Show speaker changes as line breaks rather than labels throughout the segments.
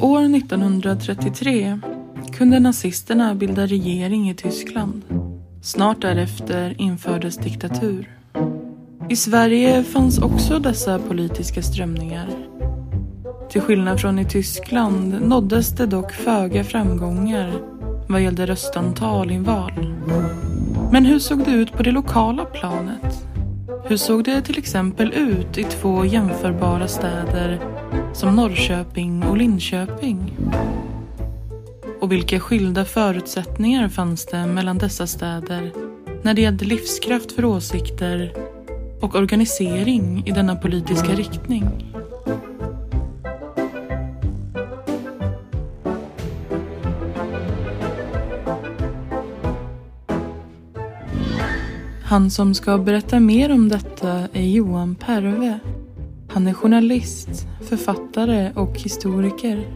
År 1933 kunde nazisterna bilda regering i Tyskland. Snart därefter infördes diktatur. I Sverige fanns också dessa politiska strömningar. Till skillnad från i Tyskland nåddes det dock föga framgångar vad gällde röstantal i val. Men hur såg det ut på det lokala planet? Hur såg det till exempel ut i två jämförbara städer som Norrköping och Linköping? Och vilka skilda förutsättningar fanns det mellan dessa städer när det gällde livskraft för åsikter och organisering i denna politiska riktning? Han som ska berätta mer om detta är Johan Perve. Han är journalist, författare och historiker.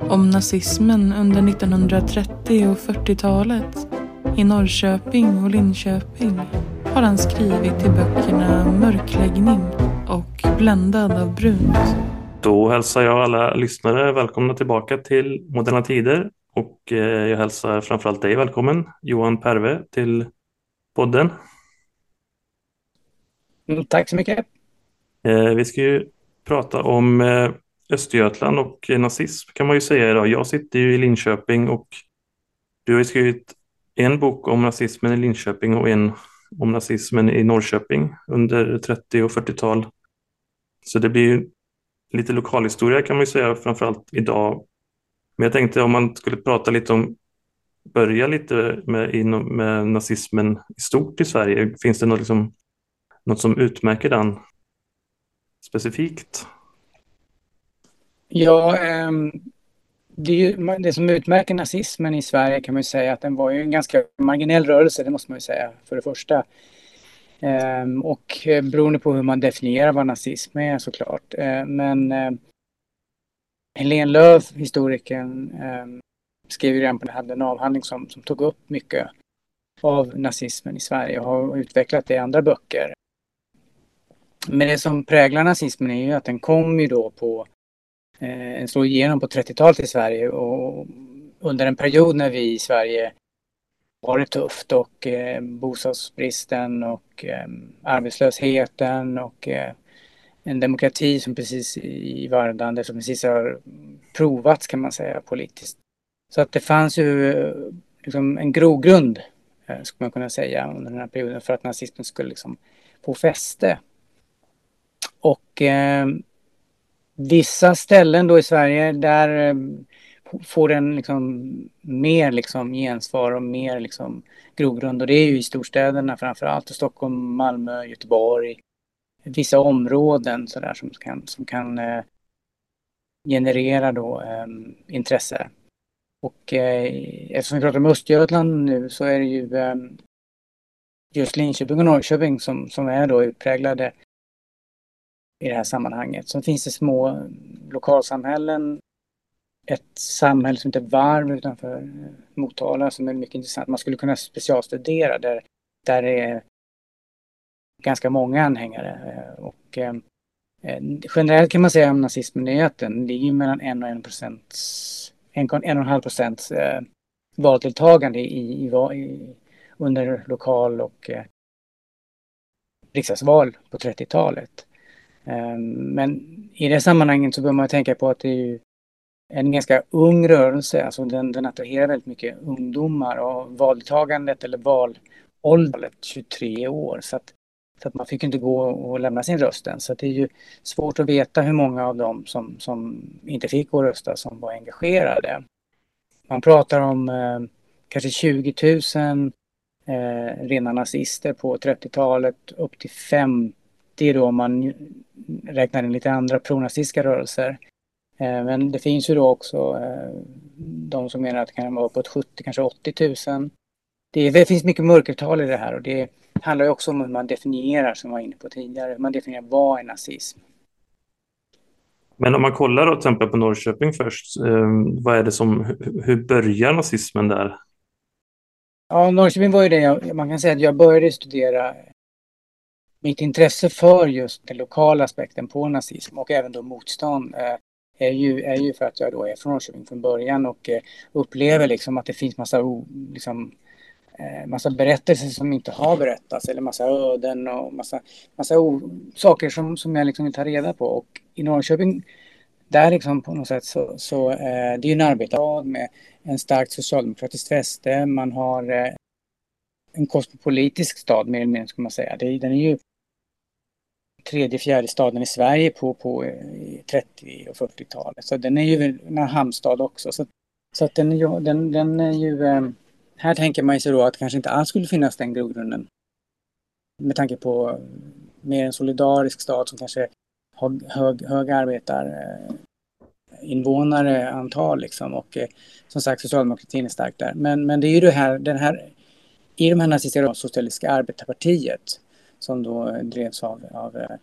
Om nazismen under 1930 och 40-talet i Norrköping och Linköping har han skrivit i böckerna Mörkläggning och Bländad av brunt.
Då hälsar jag alla lyssnare välkomna tillbaka till Moderna Tider och eh, jag hälsar framförallt dig välkommen Johan Perve till podden.
Mm, tack så mycket.
Eh, vi ska ju prata om eh, Östergötland och nazism kan man ju säga idag. Jag sitter ju i Linköping och du har ju skrivit en bok om nazismen i Linköping och en om nazismen i Norrköping under 30 och 40-tal. Så det blir ju lite lokalhistoria kan man ju säga framförallt idag. Men jag tänkte om man skulle prata lite om, börja lite med, med nazismen i stort i Sverige. Finns det något, liksom, något som utmärker den specifikt?
Ja, ehm, det, ju, det, som utmärker nazismen i Sverige kan man ju säga att den var ju en ganska marginell rörelse, det måste man ju säga för det första. Ehm, och eh, beroende på hur man definierar vad nazism är såklart. Ehm, men Helene Lööf, historikern, skrev ju redan på den hade en avhandling som, som tog upp mycket av nazismen i Sverige och har utvecklat det i andra böcker. Men det som präglar nazismen är ju att den kom ju då på eh, slog igenom på 30-talet i Sverige och under en period när vi i Sverige var det tufft och eh, bostadsbristen och eh, arbetslösheten och eh, en demokrati som precis i vardande som precis har provats kan man säga politiskt. Så att det fanns ju eh, liksom en grogrund eh, skulle man kunna säga under den här perioden för att nazismen skulle liksom få fäste. Och eh, vissa ställen då i Sverige där eh, får den liksom mer liksom gensvar och mer liksom grogrund och det är ju i storstäderna framför allt Stockholm, Malmö, Göteborg. Vissa områden sådär som kan, som kan eh, generera då eh, intresse. Och eh, eftersom vi pratar om Östergötland nu så är det ju eh, just Linköping och Norrköping som, som är då utpräglade i det här sammanhanget. Sen finns det små lokalsamhällen. Ett samhälle som heter Varv utanför Motala som är mycket intressant. Man skulle kunna specialstudera där, där det är ganska många anhängare. Eh, och, eh, generellt kan man säga om nazismen är att den ligger mellan 1 och 1 procent, 1,5 procents eh, valdeltagande i, i, i, under lokal och eh, riksdagsval på 30-talet. Ehm, men i det sammanhanget så bör man tänka på att det är ju en ganska ung rörelse, alltså den, den attraherar väldigt mycket ungdomar och valdeltagandet eller valåldern 23 år. Så att, så att man fick inte gå och lämna sin röst än. Så det är ju svårt att veta hur många av dem som, som inte fick gå och rösta som var engagerade. Man pratar om eh, kanske 20 000 eh, rena nazister på 30-talet, upp till 50 då om man räknar in lite andra pronazistiska rörelser. Eh, men det finns ju då också eh, de som menar att det kan vara uppåt 70, kanske 80 000. Det, det finns mycket mörkertal i det här och det handlar ju också om hur man definierar, som jag var inne på tidigare, hur man definierar vad är nazism.
Men om man kollar då till exempel på Norrköping först, eh, vad är det som, hur börjar nazismen där?
Ja, Norrköping var ju det, man kan säga att jag började studera mitt intresse för just den lokala aspekten på nazism och även då motstånd eh, är ju, är ju för att jag då är från Norrköping från början och eh, upplever liksom att det finns massa, liksom, eh, massa berättelser som inte har berättats eller massa öden och massa, massa saker som, som jag liksom vill ta reda på. Och i Norrköping där liksom på något sätt så, så eh, det är ju en arbetarstad med en starkt socialdemokratiskt fäste. Man har eh, en kosmopolitisk stad mer eller mindre ska man säga. Det, den är ju tredje, fjärde staden i Sverige på, på eh, 30 och 40-talet. Så den är ju en hamnstad också. Så, så att den, den, den är ju... Eh, här tänker man sig då att det kanske inte alls skulle finnas den grogrunden. Med tanke på eh, mer en solidarisk stad som kanske har hög, hög arbetar invånare antal liksom och eh, som sagt socialdemokratin är stark där. Men, men det är ju det här, den här i de här nazistiska socialistiska arbetarpartiet som då eh, drevs av, av eh,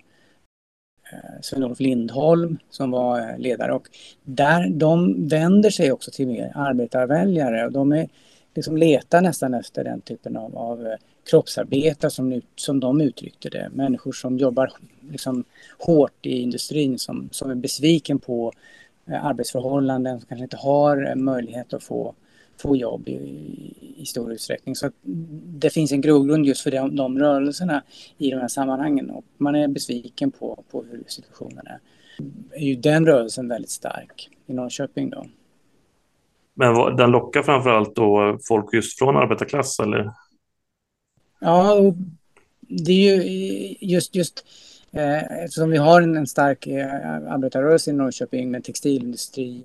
eh, Sven-Olof Lindholm som var eh, ledare. Och där, de vänder sig också till mer arbetarväljare och de är, liksom letar nästan efter den typen av, av kroppsarbetare som, som de uttryckte det. Människor som jobbar liksom hårt i industrin som, som är besviken på arbetsförhållanden, som kanske inte har möjlighet att få få jobb i, i stor utsträckning. Så det finns en grogrund just för de, de rörelserna i de här sammanhangen och man är besviken på, på hur situationen är. är ju den rörelsen väldigt stark i Norrköping då.
Men den lockar framförallt då folk just från arbetarklass eller?
Ja, det är ju just, just eh, eftersom vi har en, en stark eh, arbetarrörelse i Norrköping med textilindustri,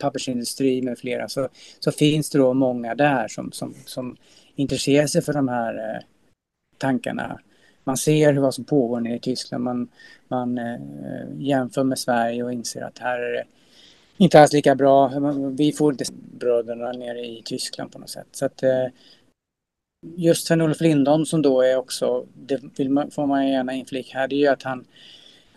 pappersindustri med flera så, så finns det då många där som, som, som intresserar sig för de här eh, tankarna. Man ser vad som pågår nere i Tyskland, man, man eh, jämför med Sverige och inser att här är det inte alls lika bra. Vi får inte bröderna nere i Tyskland på något sätt. Så att, eh, just Sven-Olof Lindholm som då är också, det vill man, får man gärna inflika här, det är ju att han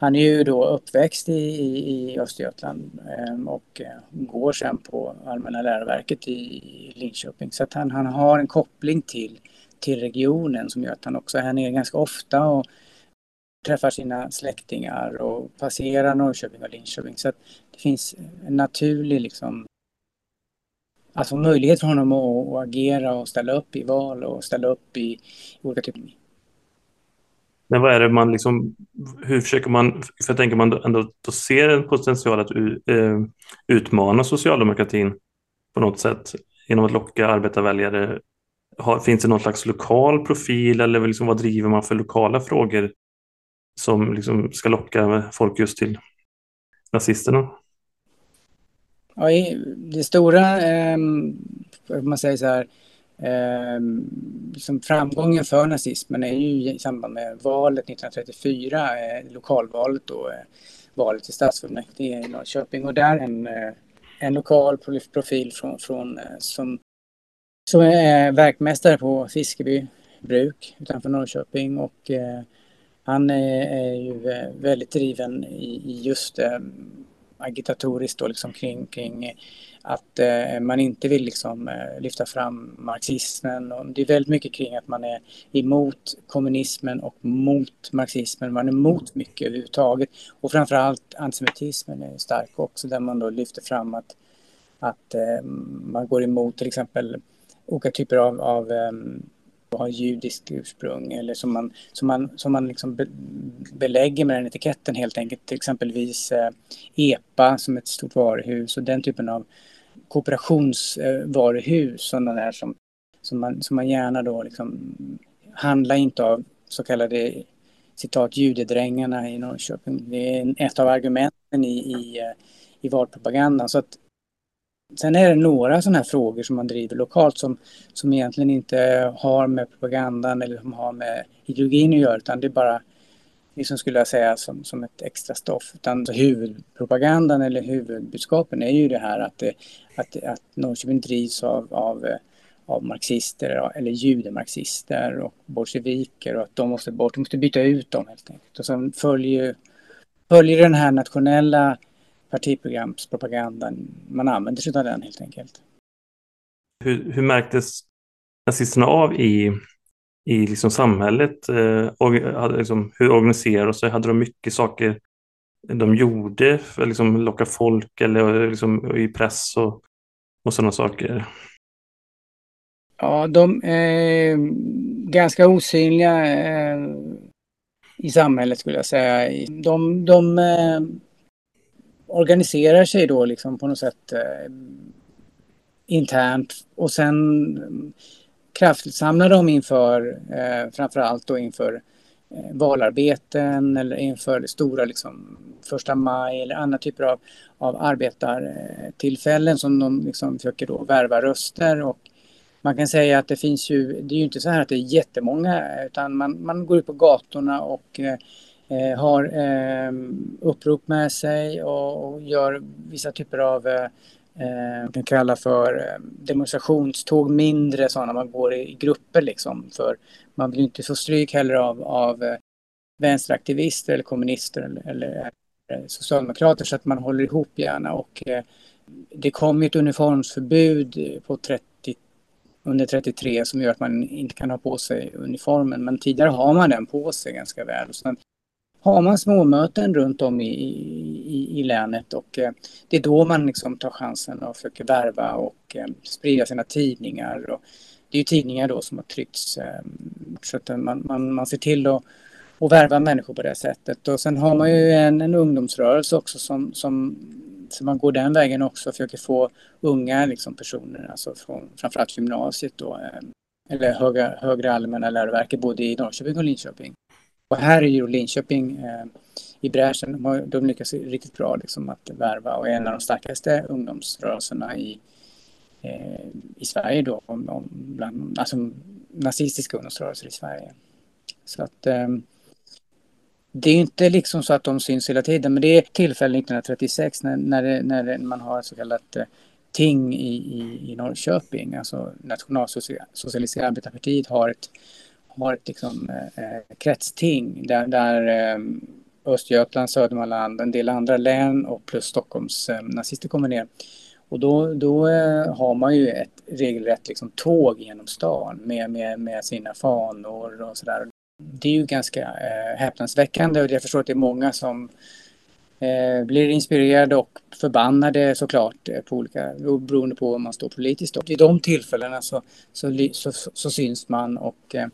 han är ju då uppväxt i, i, Östergötland ehm, och eh, går sen på Allmänna läroverket i Linköping. Så att han, han har en koppling till, till regionen som gör att han också är här nere ganska ofta och träffar sina släktingar och passerar Norrköping och Linköping. Så att det finns en naturlig liksom Alltså möjlighet för honom att, att agera och ställa upp i val och ställa upp i olika typer
men vad är det man liksom, hur försöker man, för jag tänker man ändå då ser en potential att eh, utmana socialdemokratin på något sätt genom att locka arbetarväljare. Har, finns det någon slags lokal profil eller liksom, vad driver man för lokala frågor som liksom ska locka folk just till nazisterna?
Ja, det stora, eh, man säger så här, liksom framgången för nazismen är ju i samband med valet 1934, eh, lokalvalet då, eh, valet till stadsfullmäktige i Norrköping. Och där en, eh, en lokal profil från, från som, som är verkmästare på Fiskeby bruk utanför Norrköping. Och eh, han är, är, ju väldigt driven i, i just agitatoriskt då liksom kring, kring att eh, man inte vill liksom, eh, lyfta fram marxismen. Och det är väldigt mycket kring att man är emot kommunismen och mot marxismen. Man är emot mycket överhuvudtaget. Och framförallt antisemitismen är stark också där man då lyfter fram att, att eh, man går emot till exempel olika typer av, av eh, um, har judiskt ursprung eller som man, som man, som man liksom be, belägger med den etiketten helt enkelt. Till exempelvis eh, EPA som ett stort varuhus och den typen av kooperationsvaruhus, sådana där som, som, man, som man gärna då liksom handlar inte av så kallade citat judedrängarna i Norrköping. Det är ett av argumenten i, i, eh, i valpropagandan. Så att, sen är det några sådana här frågor som man driver lokalt som, som egentligen inte har med propagandan eller som har med ideologin att göra utan det är bara liksom skulle jag säga som, som ett extra stoff. Utan huvudpropagandan eller huvudbudskapen är ju det här att, det, att, att Norrköping drivs av, av, eh, av marxister eller judemarxister och bolsjeviker och att de måste bort, de måste byta ut dem helt enkelt. Och sen följer, följer den här nationella partiprogramspropagandan, man använder sig av den helt enkelt.
Hur, hur märktes nazisterna av i i liksom samhället. Eh, och liksom, hur organiserade de sig? Hade de mycket saker de gjorde för att liksom locka folk eller eh, liksom i press och, och sådana saker?
Ja, de är ganska osynliga eh, i samhället skulle jag säga. De, de organiserar sig då liksom på något sätt internt och sen kraftsamla dem inför, eh, framförallt då inför eh, valarbeten eller inför stora liksom, första maj eller andra typer av, av arbetartillfällen som de liksom försöker då värva röster och man kan säga att det finns ju, det är ju inte så här att det är jättemånga utan man, man går ut på gatorna och eh, eh har eh, upprop med sig och, och, gör vissa typer av eh, eh, man kan kalla för eh, demonstrationståg, mindre sådana man går i, grupper liksom. För man vill inte få stryk heller av, av eh, vänsteraktivister eller kommunister eller, eller eh, socialdemokrater så att man håller ihop gärna och det kom ett uniformsförbud på 30 under 33 som gör att man inte kan ha på sig uniformen. Men tidigare har man den på sig ganska väl. Och sen har man småmöten runt om i, i, i länet och eh, det är då man liksom tar chansen och försöker värva och eh, sprida sina tidningar. Och det är ju tidningar då som har tryckts eh, så att man, man, man ser till att och värva människor på det sättet. Och sen har man ju en, en ungdomsrörelse också som, som så man går den vägen också och försöker få unga liksom, personer, alltså från framförallt gymnasiet då, eh, eller höga, högre allmänna läroverket både i Norrköping och Linköping. Och här är ju Linköping eh, i bräschen, de, har, de lyckas riktigt bra liksom, att värva och är en av de starkaste ungdomsrörelserna i, eh, i Sverige då, om, om, bland, alltså nazistiska ungdomsrörelser i Sverige. Så att eh, det är inte liksom så att de syns hela tiden, men det är tillfälle 1936 när, när, det, när man har så kallat eh, ting i, i, i Norrköping. Alltså Nationalsocialistiska arbetarpartiet har ett, har ett liksom, eh, eh, kretsting där, där eh, Östergötland, Södermanland, en del andra län och plus Stockholms eh, nazister kommer ner. Och då, då eh, har man ju ett regelrätt liksom, tåg genom stan med, med, med sina fanor och sådär det är ju ganska eh, häpnadsväckande och jag förstår att det är många som eh, blir inspirerade och förbannade såklart eh, på olika, beroende på om man står politiskt. Och vid de tillfällena så, så, så, så syns man och eh,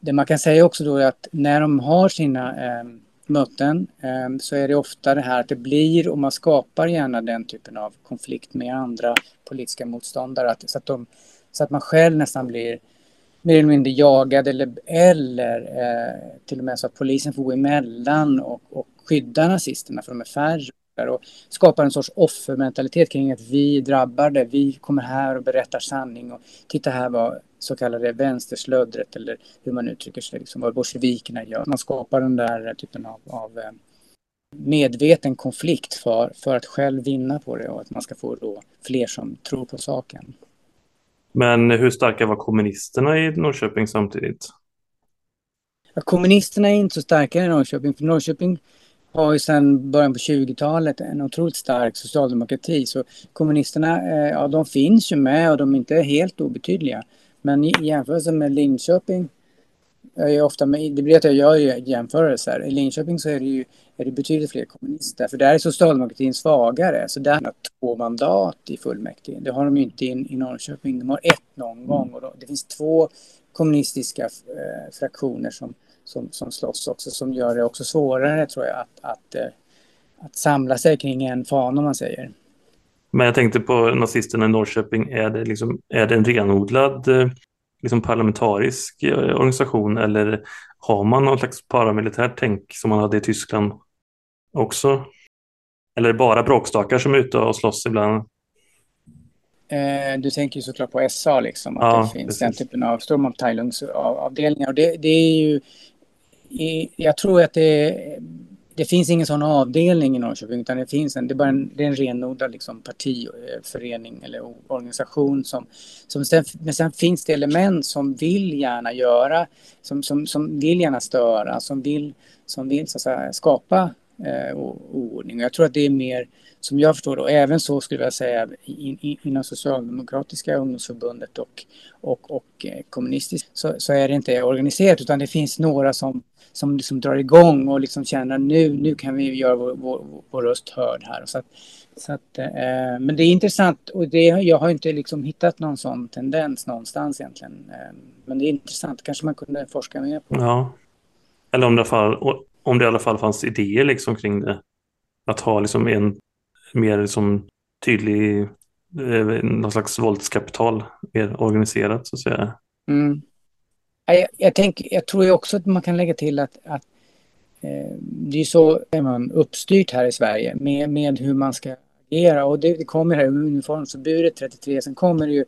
det man kan säga också då är att när de har sina eh, möten eh, så är det ofta det här att det blir och man skapar gärna den typen av konflikt med andra politiska motståndare att, så, att de, så att man själv nästan blir mer eller mindre jagad eller, eller eh, till och med så att polisen får gå emellan och, och skydda nazisterna för de är färre och skapar en sorts offermentalitet kring att vi drabbade, vi kommer här och berättar sanning och titta här vad så kallade vänsterslöddret eller hur man uttrycker sig, liksom, vad bolsjevikerna gör. Man skapar den där typen av, av eh, medveten konflikt för, för att själv vinna på det och att man ska få då fler som tror på saken.
Men hur starka var kommunisterna i Norrköping samtidigt?
Ja, kommunisterna är inte så starka i Norrköping, för Norrköping har ju sedan början på 20-talet en otroligt stark socialdemokrati. Så kommunisterna, eh, ja de finns ju med och de är inte helt obetydliga. Men i jämförelse med Linköping jag är ofta med, det blir att jag gör jämförelser. I Linköping så är det ju är det betydligt fler kommunister. För där är socialdemokratin svagare. Så där har de två mandat i fullmäktige. Det har de ju inte i, i Norrköping. De har ett någon gång. Och då, det finns två kommunistiska eh, fraktioner som, som, som slåss också. Som gör det också svårare tror jag att, att, eh, att samla sig kring en fan om man säger.
Men jag tänkte på nazisterna i Norrköping. Är det, liksom, är det en renodlad eh, liksom parlamentarisk eh, organisation eller har man någon slags paramilitärt tänk som man hade i Tyskland också? Eller är det bara bråkstakar som är ute och slåss ibland?
Eh, du tänker ju såklart på SA, liksom, att ja, det finns precis. den typen av Sturmabteilungsavdelningar. Och det, det är ju... Jag tror att det det finns ingen sån avdelning i Norrköping utan det finns en, det är bara en, det är en renodlad liksom partiförening eh, eller organisation som, som sen, men sen finns det element som vill gärna göra, som, som, som vill gärna störa, som vill, som vill så att säga, skapa eh, oordning. Och jag tror att det är mer, som jag förstår det, och även så skulle jag säga in, in, inom Socialdemokratiska ungdomsförbundet och, och, och eh, kommunistiskt så, så, är det inte organiserat utan det finns några som, som liksom drar igång och liksom känner nu, nu kan vi göra vår, vår, vår röst hörd här. Så att, så att, eh, men det är intressant och det, jag har inte liksom hittat någon sån tendens någonstans egentligen. Eh, men det är intressant, kanske man kunde forska mer på.
Ja, eller om det i alla fall, om det i alla fall fanns idéer liksom kring det. Att ha liksom en mer som tydlig, eh, någon slags våldskapital mer organiserat så att säga.
Mm. Jag, jag, tänk, jag tror ju också att man kan lägga till att, att eh, det är så är man uppstyrt här i Sverige med, med hur man ska agera och det, det kommer här med uniformsförbudet 33, sen kommer det ju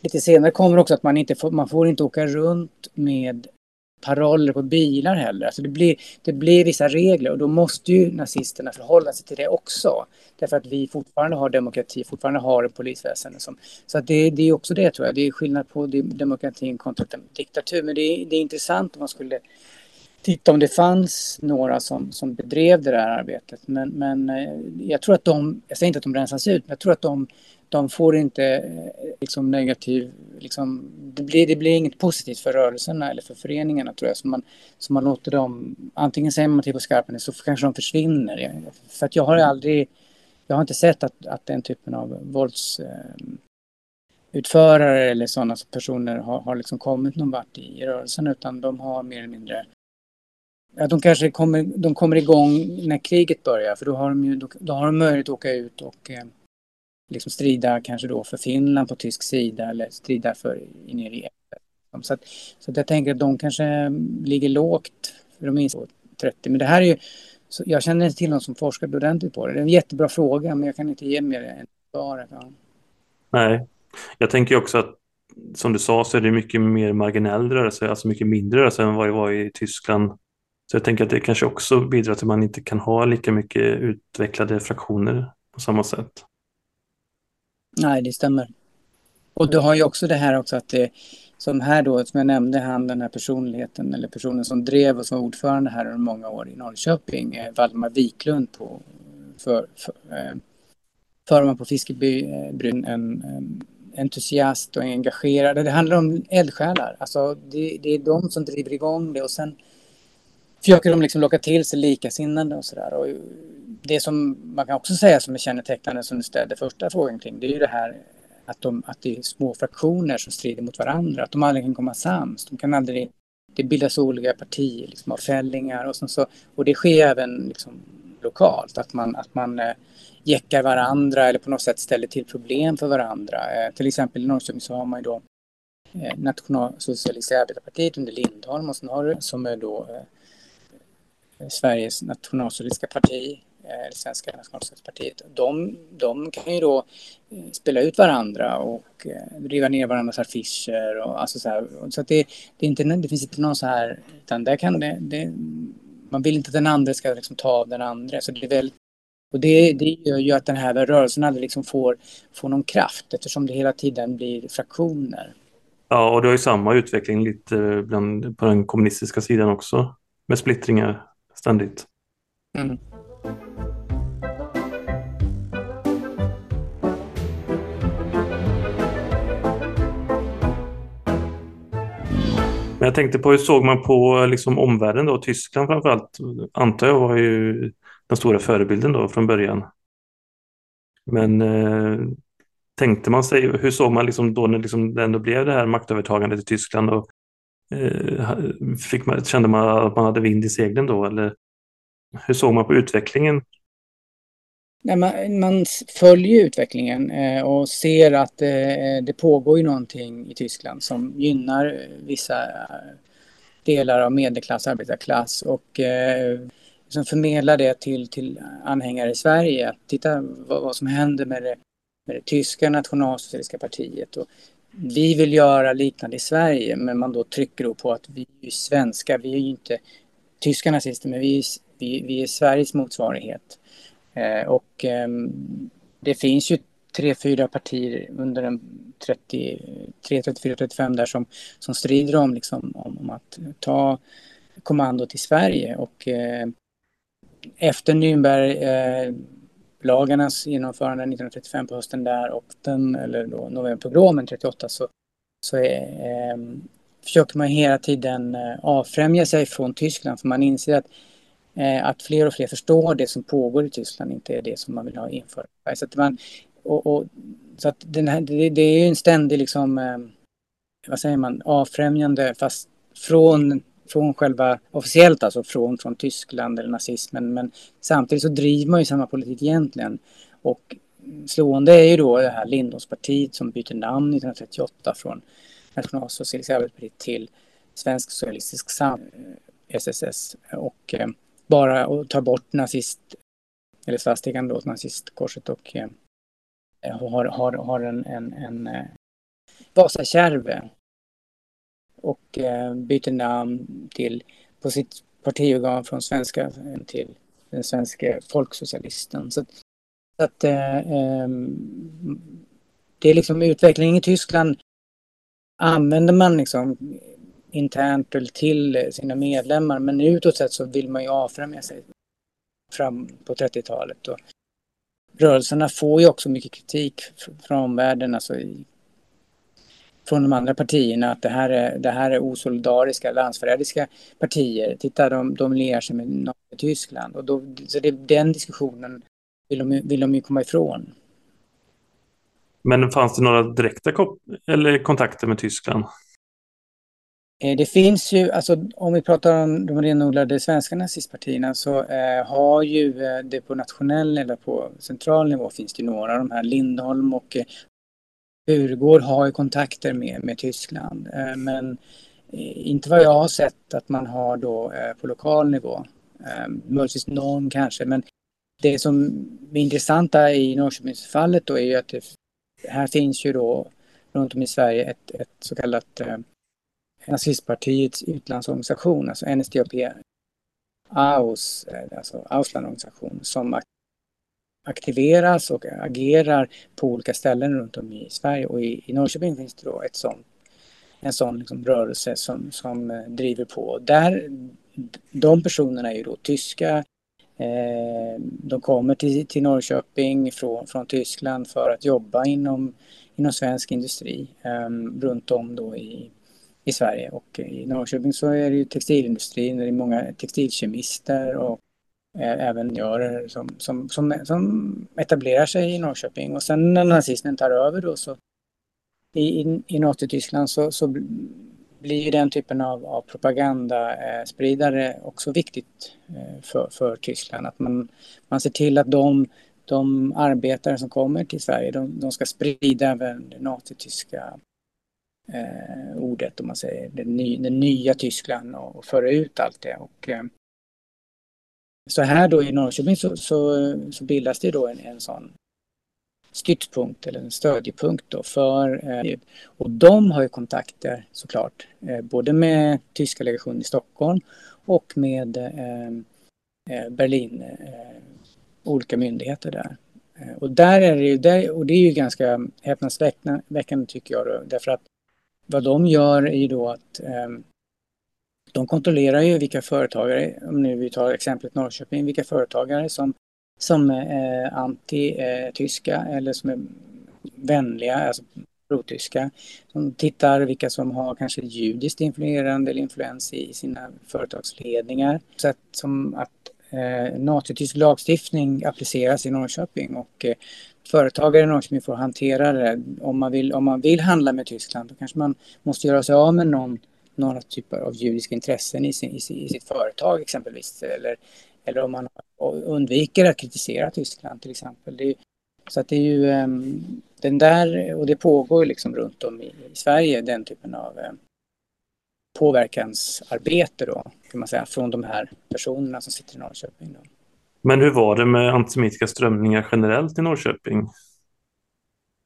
lite senare kommer också att man inte får, man får inte åka runt med paroller på bilar heller. Alltså det, blir, det blir vissa regler och då måste ju nazisterna förhålla sig till det också. Därför att vi fortfarande har demokrati, fortfarande har ett polisväsende. Som, så att det, det är också det tror jag. Det är skillnad på demokratin kontra diktatur. Men det är, det är intressant om man skulle titta om det fanns några som, som bedrev det där arbetet. Men, men eh, jag tror att de, jag säger inte att de rensas ut, men jag tror att de de får inte eh, liksom negativ, liksom, det, blir, det blir inget positivt för rörelserna eller för föreningarna tror jag. Så man, så man låter dem, antingen säger man till på skarpen så kanske de försvinner. För att jag har aldrig, jag har inte sett att, att den typen av våldsutförare eh, eller sådana personer har, har liksom kommit någon vart i, i rörelsen utan de har mer eller mindre Ja, de kanske kommer, de kommer igång när kriget börjar för då har de ju då, då har de möjlighet att åka ut och eh, liksom strida kanske då för Finland på tysk sida eller strida för nere i så att, så att jag tänker att de kanske ligger lågt, för de är 30. Men det här är ju, så jag känner inte till någon som forskat ordentligt på det. Det är en jättebra fråga, men jag kan inte ge mer än svar. Ja.
Nej, jag tänker också att som du sa så är det mycket mer marginell rörelse, alltså mycket mindre rörelse än vad det var i Tyskland. Så jag tänker att det kanske också bidrar till att man inte kan ha lika mycket utvecklade fraktioner på samma sätt.
Nej, det stämmer. Och du har ju också det här också att det, som här då, som jag nämnde, han den här personligheten eller personen som drev och som var ordförande här under många år i Norrköping, eh, Valdemar Wiklund på, för, för, eh, förman på Fiskebybryn, eh, en, en entusiast och engagerad. Det handlar om eldsjälar, alltså det, det är de som driver igång det och sen försöker de liksom locka till sig likasinnade och sådär det som man kan också säga som är kännetecknande som du ställde första frågan kring, det är ju det här att, de, att det är små fraktioner som strider mot varandra, att de aldrig kan komma sams. De kan aldrig, det bildas olika partier, liksom, av fällingar och, så, och det sker även liksom, lokalt, att man, att man eh, jäckar varandra eller på något sätt ställer till problem för varandra. Eh, till exempel i Norrköping så har man ju då eh, Nationalsocialistiska arbetarpartiet under Lindholm och sen har du som är då eh, Sveriges nationalsocialistiska parti eh, Svenska nationalstatspartiet, de, de kan ju då eh, spela ut varandra och eh, riva ner varandras affischer och alltså så här. Så att det, det, är inte, det finns inte någon så här, utan där kan det, det man vill inte att den andra ska liksom ta av den andra. Så det är väl, och det, det gör ju att den här rörelsen aldrig liksom får, får någon kraft eftersom det hela tiden blir fraktioner.
Ja, och det har ju samma utveckling lite bland, på den kommunistiska sidan också med splittringar ständigt. Mm. Men jag tänkte på hur såg man på liksom omvärlden då? Tyskland framförallt antar jag var ju den stora förebilden då från början. Men eh, tänkte man sig, hur såg man liksom då när liksom det ändå blev det här maktövertagandet i Tyskland? Och, eh, fick man, kände man att man hade vind i seglen då? Eller hur såg man på utvecklingen
Nej, man, man följer utvecklingen eh, och ser att eh, det pågår ju någonting i Tyskland som gynnar eh, vissa eh, delar av medelklass, arbetarklass och eh, som förmedlar det till, till anhängare i Sverige. Att titta vad, vad som händer med det, med det tyska nationalsocialistiska partiet. Och vi vill göra liknande i Sverige men man då trycker då på att vi är svenska, vi är ju inte tyska nazister men vi, vi, vi är Sveriges motsvarighet. Eh, och ehm, det finns ju tre, fyra partier under en 33, 34, 35 där som, som strider om, liksom, om, om att ta kommandot i Sverige. Och eh, efter Nürnberglagarnas eh, genomförande 1935 på hösten där och den, eller då novemberpogromen 38 så, så är, eh, ehm, försöker man hela tiden eh, avfrämja sig från Tyskland för man inser att, eh, Eh, att fler och fler förstår det som pågår i Tyskland inte är det som man vill ha infört. Så att, man, och, och, så att den här, det, det är en ständig liksom, eh, vad säger man, avfrämjande fast från från själva officiellt alltså från, från Tyskland eller nazismen men samtidigt så driver man ju samma politik egentligen. Och slående är ju då det här Lindholmspartiet som byter namn 1938 från Nationalsocialistiska Arbetsparti till Svensk Socialistisk Sam eh, SSS och eh, bara och tar bort nazist eller svastikan då, nazistkorset och eh, eh, har, har, har en, en, en eh, Vasakärve och eh, byter namn till, på sitt partiorgan från svenska eh, till den svenska folksocialisten. Så, så att eh, ehm, det är liksom utvecklingen i Tyskland använder man liksom internt eller till sina medlemmar men utåt sett så vill man ju avfrämja sig fram på 30-talet. Och rörelserna får ju också mycket kritik från omvärlden, alltså i från de andra partierna att det här är, det här är osolidariska, landsförrädiska partier. Titta, de, de ler sig med Tyskland. Och då, så det, den diskussionen vill de, vill de ju komma ifrån.
Men fanns det några direkta eller kontakter med Tyskland?
Eh, det finns ju, alltså om vi pratar om de renodlade svenska nazistpartierna så eh, har ju eh, det på nationell eller på central nivå finns det några, de här Lindholm och eh, Burgård har ju kontakter med, med Tyskland. Eh, men eh, inte vad jag har sett att man har då eh, på lokal nivå. Eh, möjligtvis någon kanske, men det som är intressanta i Norrköpingsfallet då är ju att det, här finns ju då runt om i Sverige ett, ett så kallat eh, nazistpartiets utlandsorganisation, alltså NSDAP AUS, eh, alltså Auslandorganisation, som aktiveras och agerar på olika ställen runt om i Sverige. Och i, i Norrköping finns det då ett sånt, en sån liksom rörelse som, som eh, driver på. Där, de personerna är ju då tyska. Eh, de kommer till, till Norrköping från, från Tyskland för att jobba inom, inom svensk industri eh, runt om då i, i Sverige. Och i Norrköping så är det ju textilindustrin, det är många textilkemister och eh, även gör som, som, som, som etablerar sig i Norrköping. Och sen när nazismen tar över då så i, i, i Nazityskland så, så blir ju den typen av, av propagandaspridare eh, också viktigt eh, för, för Tyskland. Att man, man ser till att de, de arbetare som kommer till Sverige, de, de ska sprida även det nazityska eh, ordet, om man säger, det, ny, det nya Tyskland och, och föra ut allt det. Och, eh, så här då i Norrköping så, så, så bildas det då en, en sån styrtpunkt eller en stödjepunkt då för eh, och de har ju kontakter såklart eh, både med tyska legationen i Stockholm och med eh, eh Berlin eh, olika myndigheter där. Eh, och där är det ju, där, och det är ju ganska häpnadsväckande tycker jag då, därför att vad de gör är ju då att ehm, de kontrollerar ju vilka företagare, om nu vi tar exemplet Norrköping, vilka företagare som, som eh, är anti-tyska eh, eller som är vänliga, alltså pro-tyska. De tittar vilka som har kanske judiskt influerande eller influens i sina företagsledningar. Så att, som att eh, nazitysk lagstiftning appliceras i Norrköping och eh, företagare i Norrköping får hantera det. Om man, vill, om man vill handla med Tyskland då kanske man måste göra sig av med någon några typer av judiska intressen i, sin, i, i sitt företag exempelvis. Eller, eller om man undviker att kritisera Tyskland till exempel. Det så att det är ju um, den där, och det pågår liksom runt om i, i Sverige, den typen av um, påverkansarbete då, kan man säga, från de här personerna som sitter i Norrköping. Då.
Men hur var det med antisemitiska strömningar generellt i Norrköping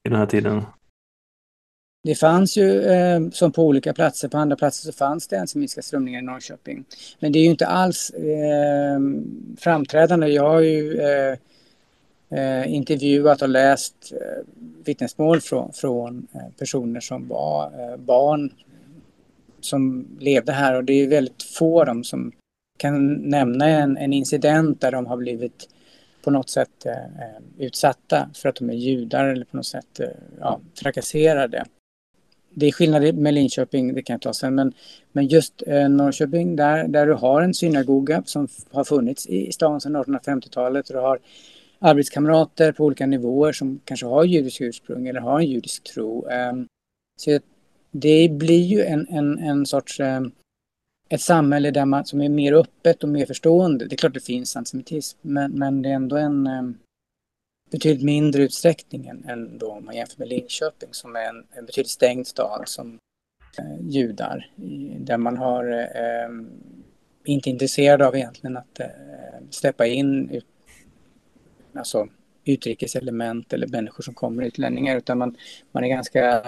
i den här tiden?
Det fanns ju, eh, som på olika platser, på andra platser så fanns det antisemitiska strömningar i Norrköping. Men det är ju inte alls eh, framträdande. Jag har ju eh, eh intervjuat och läst eh, vittnesmål från, från eh, personer som var eh, barn som levde här och det är väldigt få av dem som kan nämna en, en incident där de har blivit på något sätt eh, eh, utsatta för att de är judar eller på något sätt eh, ja, trakasserade. Det är skillnad med Linköping, det kan jag ta sen, men, men just eh, Norrköping där, där du har en synagoga som har funnits i stan sedan 1850-talet och du har arbetskamrater på olika nivåer som kanske har judisk ursprung eller har en judisk tro. Eh, så det blir ju en, en, en sorts eh, ett samhälle där man, som är mer öppet och mer förstående. Det är klart det finns antisemitism, men, men det är ändå en eh, betydligt mindre utsträckning än, än då om man jämför med Linköping som är en, en betydligt stängd stad som eh, judar. Där man har eh, eh, inte intresserad av egentligen att eh, släppa in ut, alltså utrikeselement eller människor som kommer utlänningar utan man, man är ganska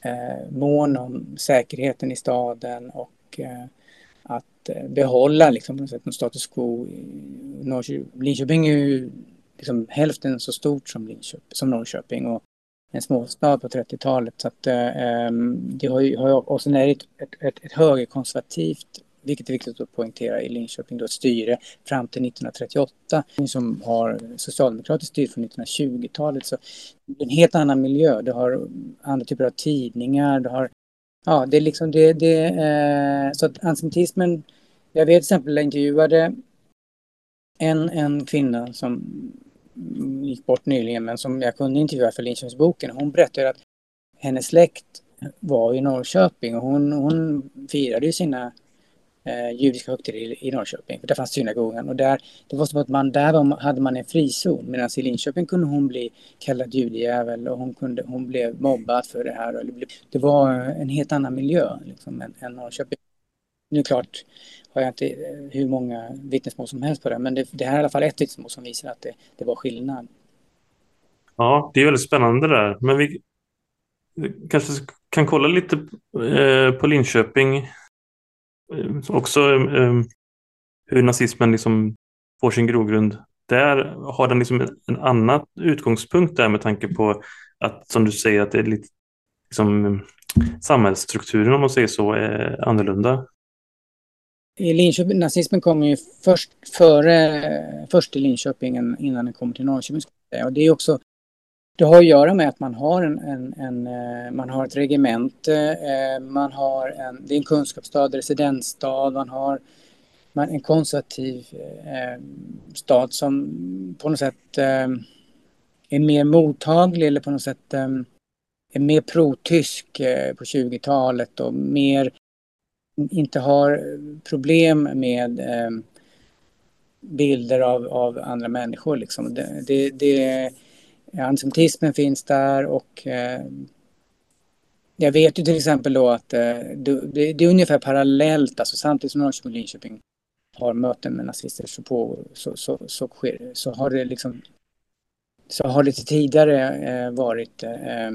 eh, mån om säkerheten i staden och Eh, att eh, behålla liksom, en status quo. Linköping är ju liksom hälften så stort som, Linköping, som Norrköping och en småstad på 30-talet. Så att, eh, ehm, det har ju, har, och sen är det ett, ett, ett högerkonservativt, vilket är viktigt att poängtera, i Linköping då ett styre fram till 1938 som har socialdemokratiskt styre från 1920-talet. Så det är en helt annan miljö. Det har andra typer av tidningar, det har Ja, det är liksom det, det eh, så att antisemitismen, jag vet till exempel, jag intervjuade en, en kvinna som gick bort nyligen men som jag kunde intervjua för Linköpingsboken. Hon berättade att hennes släkt var i Norrköping och hon, hon firade ju sina eh, judiska högtider i, i Norrköping. För där fanns synagogan och där, det var som att man, där var, hade man en frizon medan i Linköping kunde hon bli kallad judejävel och hon, kunde, hon blev mobbad för det här. Det var eh, en helt annan miljö liksom, än, än Norrköping. Nu klart har jag inte eh, hur många vittnesmål som helst på det men det, det här är i alla fall ett vittnesmål som visar att det, det var skillnad.
Ja, det är väldigt spännande där. Men vi kanske kan kolla lite eh, på Linköping Eh, också ehm, hur nazismen liksom får sin grogrund. Där har den liksom en annan utgångspunkt där med tanke på att, som du säger, att det är lite liksom, samhällsstrukturen om man säger så är annorlunda.
I Linköping, nazismen kommer ju först före, först i Linköping innan den kommer till Norrköping. Och det är också det har att göra med att man har, en, en, en eh, man har ett regemente, eh, man har en, det är en kunskapsstad, residensstad, man har man, en konservativ eh, stad som på något sätt eh, är mer mottaglig eller på något sätt eh, är mer pro-tysk eh, på 20-talet och mer inte har problem med eh, bilder av, av andra människor. Liksom. Det, det, det Eh, antisemitismen finns där och eh, jag vet ju till exempel då att eh, det, det, är ungefär parallellt, alltså samtidigt som Norrköping och Linköping har möten med nazister så, på, så, så, så, sker, så har det liksom så har det tidigare eh, varit eh,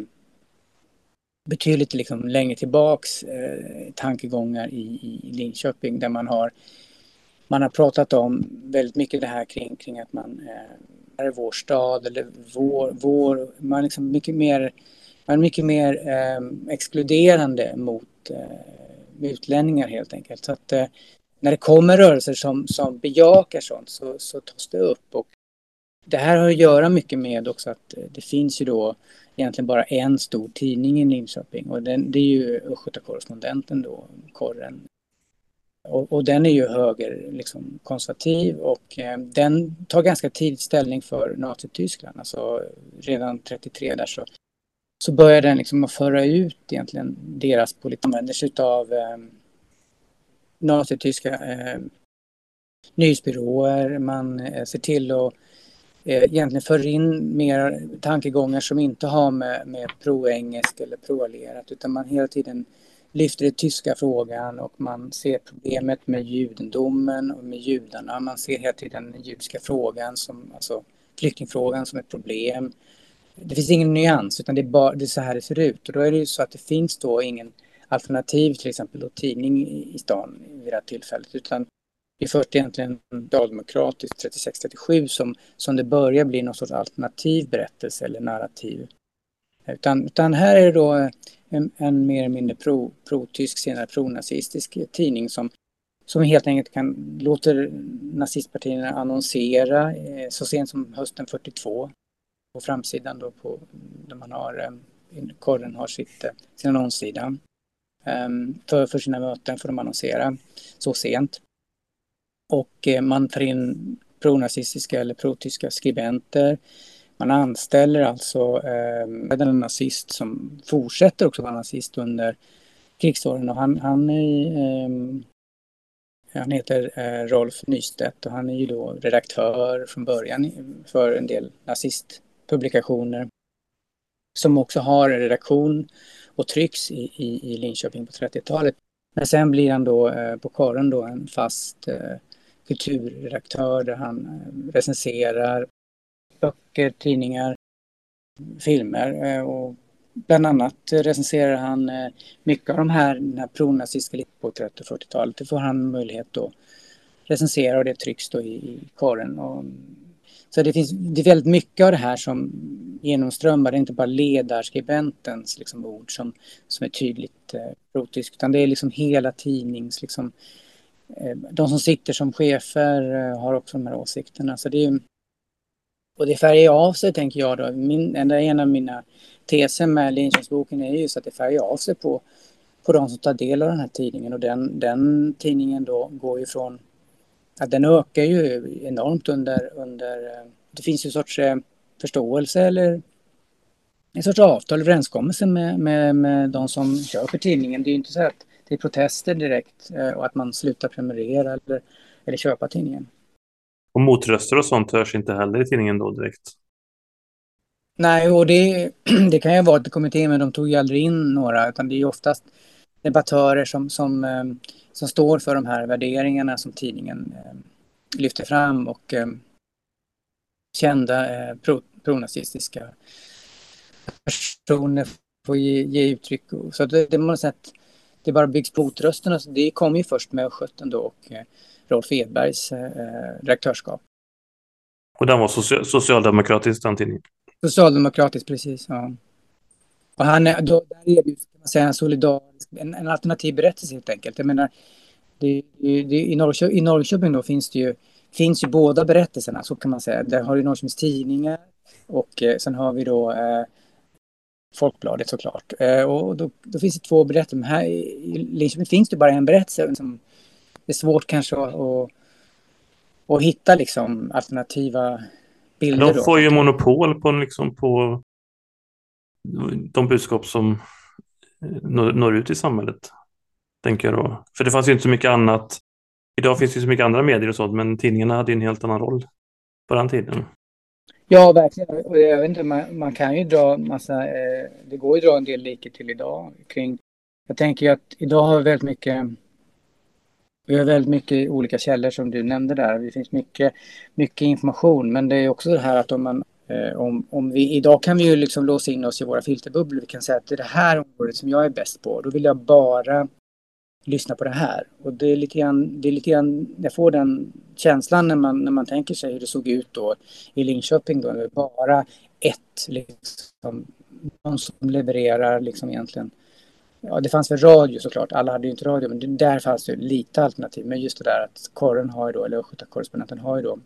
betydligt liksom längre tillbaks eh, tankegångar i, i Linköping där man har man har pratat om väldigt mycket det här kring, kring att man eh, är vår stad eller vår, vår man är liksom mycket mer, man är mycket mer eh, exkluderande mot eh, utlänningar helt enkelt. Så att eh, när det kommer rörelser som, som bejakar sånt så, så tas det upp. Och det här har att göra mycket med också att eh, det finns ju då egentligen bara en stor tidning i Linköping och den, det är ju Östgöta Correspondenten då, Korren. Och, och, den är ju höger liksom, konservativ och eh, den tar ganska tidigt ställning för Nazityskland. Alltså redan 33 där så, så börjar den liksom att föra ut egentligen deras politik. Man använder sig av eh, nazityska eh, nyhetsbyråer. Man eh, ser till att eh, egentligen föra in mer tankegångar som inte har med, med pro-engelsk eller pro-allierat utan man hela tiden lyfter den tyska frågan och man ser problemet med judendomen och med judarna. Man ser hela tiden den judiska frågan, som, alltså flyktingfrågan som ett problem. Det finns ingen nyans utan det är, bara, det är så här det ser ut. Och då är det ju så att det finns då ingen alternativ till exempel då tidning i stan vid det här tillfället utan det är först egentligen socialdemokratiskt 36-37 som, som det börjar bli någon sorts alternativ berättelse eller narrativ. Utan, utan här är det då en, en mer eller mindre pro, pro-tysk, senare pro-nazistisk tidning som, som helt enkelt kan, låter nazistpartierna annonsera eh, så sent som hösten 42 på framsidan då på, där man har, eh, korren har sitt, eh, sin annonssida. Um, för, för sina möten får de annonsera så sent. Och eh, man tar in pronazistiska eller protyska skribenter. Man anställer alltså eh, en nazist som fortsätter också vara nazist under krigsåren och han, han är eh, han heter eh, Rolf Nystedt och han är ju då redaktör från början för en del nazistpublikationer som också har en redaktion och trycks i, i, i Linköping på 30-talet. Men sen blir han då eh, på Karen då en fast eh, kulturredaktör där han eh, recenserar böcker, tidningar, filmer eh, och bland annat recenserar han eh, mycket av de här, den här pronazistiska på 30 och 40-talet. Det får han möjlighet att recensera och det trycks då i, i kåren. Och, så det finns det är väldigt mycket av det här som genomströmmar, det är inte bara ledarskribentens liksom, ord som, som är tydligt eh, protiskt, utan det är liksom hela tidnings, liksom, eh, de som sitter som chefer eh, har också de här åsikterna. Så det är, och det färgar av sig, tänker jag då. Min, en av mina teser med Linköpingsboken är just att det färgar av sig på, på de som tar del av den här tidningen. Och den, den tidningen då går ju från att den ökar ju enormt under, under eh, det finns ju en sorts eh, förståelse eller en sorts avtal, överenskommelse med, med, med de som köper tidningen. Det är ju inte så att det är protester direkt eh, och att man slutar prenumerera eller, eller köpa tidningen.
Och motröster och sånt hörs inte heller i tidningen då direkt?
Nej, och det, det kan ju vara ett kommitté, men de tog ju aldrig in några, utan det är ju oftast debattörer som, som, eh, som står för de här värderingarna som tidningen eh, lyfter fram och eh, kända pro, pronazistiska personer får ge, ge uttryck. Så det, det, man sett, det bara byggs på motrösterna. Det kom ju först med Östgöten då och Rolf Edbergs eh, redaktörskap.
Och den var social, socialdemokratisk den tidningen?
Socialdemokratisk, precis. Ja. Och han är, då, där erbjuds kan man säga, en solidarisk, en, en alternativ berättelse helt enkelt. Jag menar, det, det, det, i, Norrköping, I Norrköping då finns det ju, finns ju båda berättelserna, så kan man säga. Där har du Norrköpings Tidningar och eh, sen har vi då eh, Folkbladet såklart. Eh, och då, då, finns det två berättelser. Men här i Linköping finns det bara en berättelse. Som det är svårt kanske att, att, att hitta liksom alternativa bilder.
De får ju monopol på, liksom, på de budskap som når, når ut i samhället. Tänker jag då. För det fanns ju inte så mycket annat. Idag finns det så mycket andra medier och sånt, men tidningarna hade en helt annan roll på den tiden.
Ja, verkligen. Jag vet inte, man, man kan ju dra massa, eh, det går ju att dra en del likhet till idag kring, jag tänker ju att idag har vi väldigt mycket vi har väldigt mycket olika källor som du nämnde där. Det finns mycket, mycket information. Men det är också det här att om man eh, om, om vi, idag kan vi ju liksom låsa in oss i våra filterbubblor. Vi kan säga att det är det här området som jag är bäst på. Då vill jag bara lyssna på det här. Och det är lite grann, det är lite grann jag får den känslan när man, när man tänker sig hur det såg ut då i Linköping då. Bara ett, liksom, någon som levererar liksom egentligen Ja, det fanns väl radio såklart. Alla hade ju inte radio, men där fanns det lite alternativ. Men just det där att korren har ju då, eller korrespondenten har ju då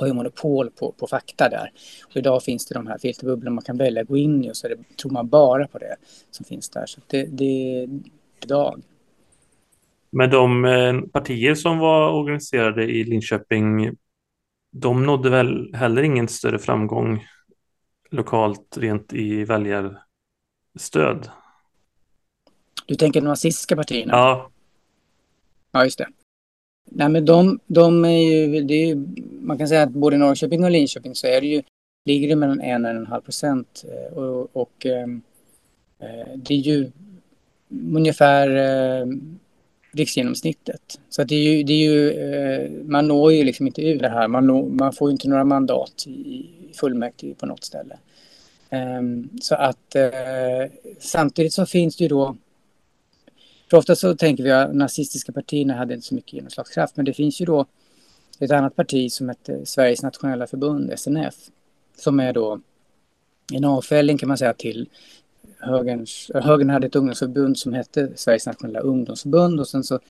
har ju monopol på, på fakta där. Och idag finns det de här filterbubblorna man kan välja att gå in i och så det, tror man bara på det som finns där. Så det, det är idag.
Men de eh, partier som var organiserade i Linköping, de nådde väl heller ingen större framgång lokalt rent i väljarstöd?
Du tänker de nazistiska partierna?
Ja.
Ja, just det. Nej, men de, de är ju, det är ju, man kan säga att både Norrköping och Linköping så är det ju, ligger det mellan en och en halv procent. Eh, och, och ehm, eh, det är ju ungefär eh, riksgenomsnittet. Så det är ju, det är ju eh, man når ju liksom inte ur det här. Man, når, man får ju inte några mandat i fullmäktige på något ställe. Um, så att samtidigt så finns det ju då för ofta så tänker vi att nazistiska partierna hade inte så mycket genomslagskraft, men det finns ju då ett annat parti som heter Sveriges nationella förbund, SNF, som är då en avfälling kan man säga till högerns, högern hade ett ungdomsförbund som hette Sveriges nationella ungdomsförbund och sen så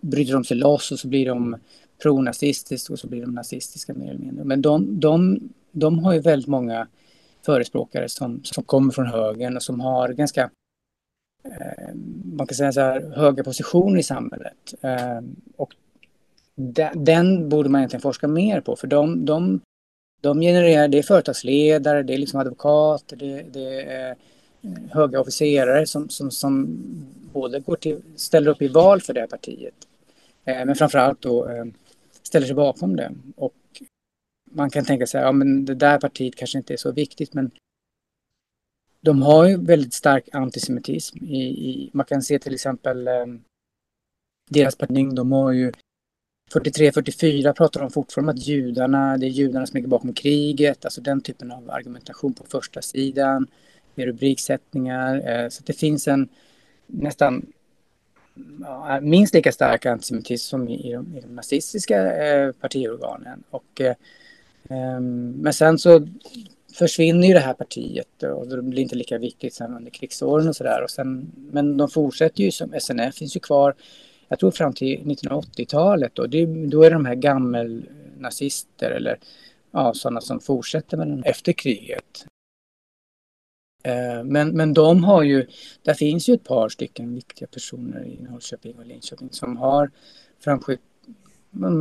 bryter de sig loss och så blir de pronazistiskt och så blir de nazistiska mer eller mindre. Men de, de, de har ju väldigt många förespråkare som, som kommer från högern och som har ganska Eh, man kan säga så här, höga positioner i samhället. Eh, och den, borde man egentligen forska mer på för de, de, de genererar, det är företagsledare, det är liksom advokater, det, det är eh, höga officerare som, som, som både går till, ställer upp i val för det här partiet men framförallt då ställer sig bakom det. Och man kan tänka sig, ja men det där partiet kanske inte är så viktigt men de har ju väldigt stark antisemitism. I, i man kan se till exempel eh, deras partning, de har ju 43-44 pratar de fortfarande om att judarna, det är judarna som ligger bakom kriget, alltså den typen av argumentation på första sidan, med rubriksättningar. Eh, så det finns en nästan ja, minst lika stark antisemitism som i, i, de, i de nazistiska eh, partiorganen. Och, eh, ehm, men sen så försvinner ju det här partiet och det blir inte lika viktigt sen under krigsåren och sådär. Men de fortsätter ju som SNF finns ju kvar, jag tror fram till 1980-talet då. Det, då är det de här gammelnazister eller ja, sådana som fortsätter med den efter kriget. Eh, men, men de har ju, där finns ju ett par stycken viktiga personer i Norrköping och Linköping som har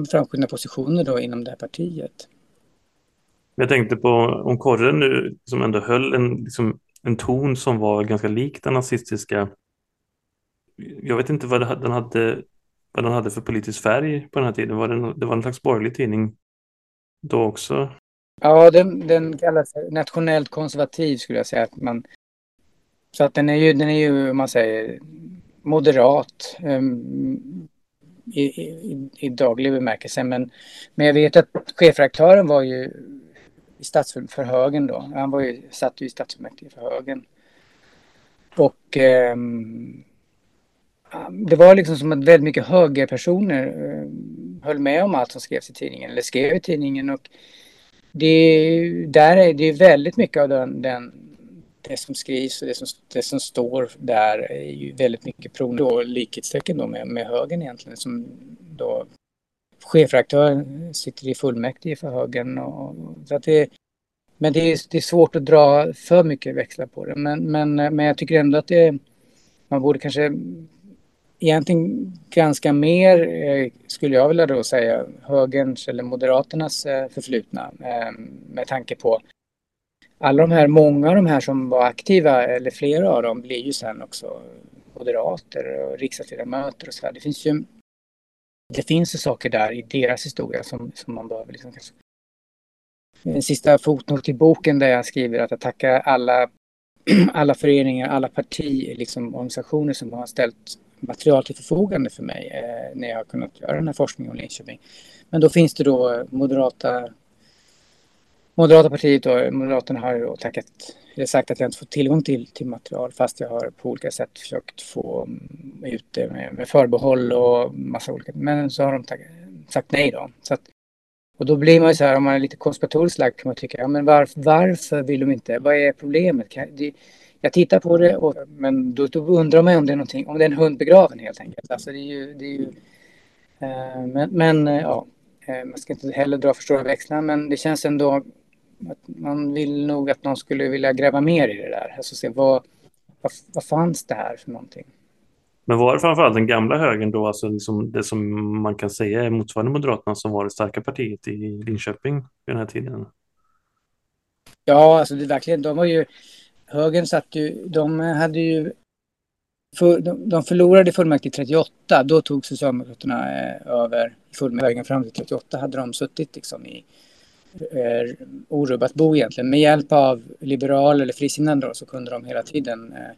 framskjutna positioner då inom det här partiet.
Jag tänkte på om Korre nu som ändå höll en, liksom, en ton som var ganska lik den nazistiska. Jag vet inte vad den hade, vad den hade för politisk färg på den här tiden. Var det, det var en slags borgerlig tidning då också?
Ja, den, den kallas nationellt konservativ skulle jag säga. Att man, så att den är ju, den är ju, man säger, moderat um, i, i, i, daglig bemärkelse. Men, men jag vet att chefredaktören var ju i stadsfull för högen då. Han var ju, satt ju i stadsfullmäktige för högen. Och eh, det var liksom som att väldigt mycket högerpersoner eh, höll med om allt som skrevs i tidningen, eller skrev i tidningen. Och det, där är det väldigt mycket av den, den, det som skrivs och det som, det som står där är ju väldigt mycket pro och likhetstecken då med, med högern egentligen som då chefredaktören sitter i fullmäktige för högern. Och, så att det, men det är, det är svårt att dra för mycket växlar på det. Men, men, men jag tycker ändå att det, man borde kanske egentligen granska mer, eh, skulle jag vilja då säga, högerns eller moderaternas eh, förflutna eh, med tanke på alla de här, många av de här som var aktiva, eller flera av dem, blir ju sen också moderater och riksdagsledamöter och så här. Det finns ju det finns ju saker där i deras historia som, som man behöver liksom kanske. En sista fotnot i boken där jag skriver att jag tackar alla, alla föreningar, alla partier, liksom organisationer som har ställt material till förfogande för mig eh, när jag har kunnat göra den här forskningen om Linköping. Men då finns det då moderata Moderata partiet och Moderaterna har då tackat, eller sagt att jag inte får tillgång till, till material fast jag har på olika sätt försökt få mm, ut det med, med förbehåll och massa olika, men så har de tackat, sagt nej då. Så att, och då blir man ju så här, om man är lite konspiratoriskt lagd kan man tycka, ja men varför, varför vill de inte, vad är problemet? Kan, det, jag tittar på det, och, men då, då undrar man om det är någonting, om det är en hund begraven helt enkelt. Alltså det är ju, det är ju eh, men, men eh, ja, eh, man ska inte heller dra för stora växlar, men det känns ändå man vill nog att någon skulle vilja gräva mer i det där. Alltså se vad, vad, vad fanns det här för någonting?
Men var det framförallt den gamla högern då, alltså liksom det som man kan säga är motsvarande Moderaterna som var det starka partiet i Linköping vid den här tiden?
Ja, alltså det verkligen, de var ju högern satt ju, de hade ju för, de, de förlorade fullmäktige 38, då tog Socialdemokraterna eh, över fullmäktige. Fram till 38 hade de suttit liksom i eh, orubbat bo egentligen. Med hjälp av liberaler eller frisinnade så kunde de hela tiden eh,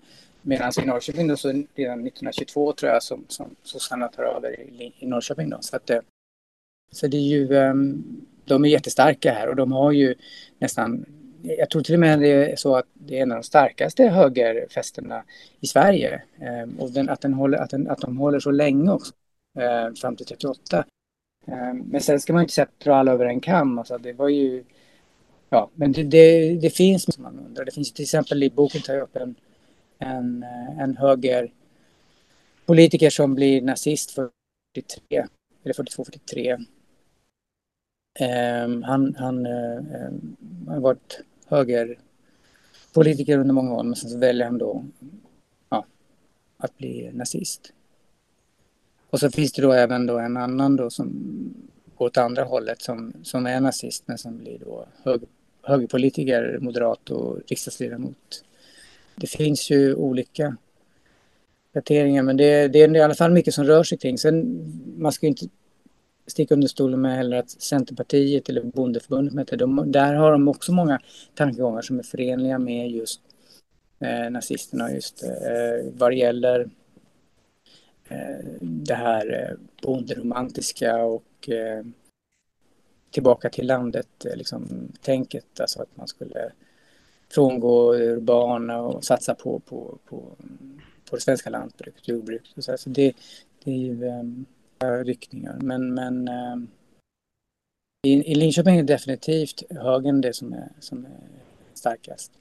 Medan i Norrköping då så redan 1922 tror jag som, som sossarna tar över i, i Norrköping då. Så, att, eh, så det är ju, ehm, de är jättestarka här och de har ju nästan jag tror till och med det är så att det är en av de starkaste högerfästena i Sverige. Ehm, och den, att, den håller, att, den, att de håller så länge också, eh, fram till 38. Eh, men sen ska man inte sätta alla över en kam. Alltså, det var ju... Ja, men det, det, det finns som man undrar. Det finns till exempel i boken tar jag upp en, en, eh, en högerpolitiker som blir nazist 43, eller 42-43. Um, ehm, han, han eh, eh har varit högerpolitiker under många år men sen så väljer han då ja, att bli nazist. Och så finns det då även då en annan då som går åt andra hållet som, som är nazist men som blir då hög, högerpolitiker, moderat och riksdagsledamot. Det finns ju olika kvarteringar, men det, det, är i alla fall mycket som rör sig kring. Sen man ska ju inte sticka under stolen med heller att Centerpartiet eller Bondeförbundet med det, de, där har de också många tankegångar som är förenliga med just eh, nazisterna just eh, vad det gäller Eh, det här eh, bonderomantiska och eh, tillbaka till landet, liksom, tänket, alltså att man skulle frångå urbana och satsa på, på, på, på det svenska lantbruket, jordbruket och så, här. så det, det är ju um, riktningar. Men, men um, i, i Linköping är definitivt högern det som är, som är starkast.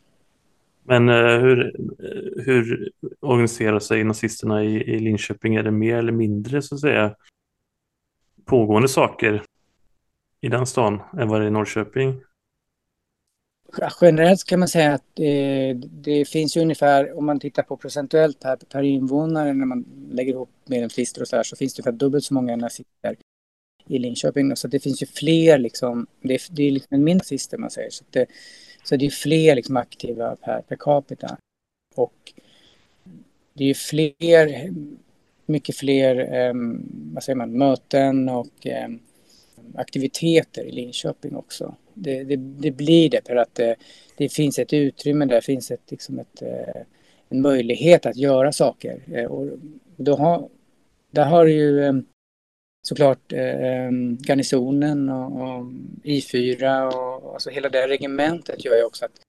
Men uh, hur, eh, hur organiserar sig nazisterna i, i Linköping? Är det mer eller mindre så att säga pågående saker i den stan än vad det är i Norrköping?
Generellt kan man säga att det, det finns ju ungefär, om man tittar på procentuellt per, per invånare när man lägger ihop medlemslistor och så här, så finns det ungefär dubbelt så många nazister i Linköping. Så det finns ju fler liksom, det är, det är liksom en mindre nazister man säger. Så det, så det är fler liksom aktiva per, per capita. Och det är ju fler, mycket fler, um, vad säger man, möten och um, aktiviteter i Linköping också. Det, det, det blir det för att det, det, finns ett utrymme där, finns ett, liksom ett, eh, en möjlighet att göra saker. Eh, och då har, där har ju ehm, eh, såklart garnisonen och, och I4 och alltså hela det regementet gör ju också att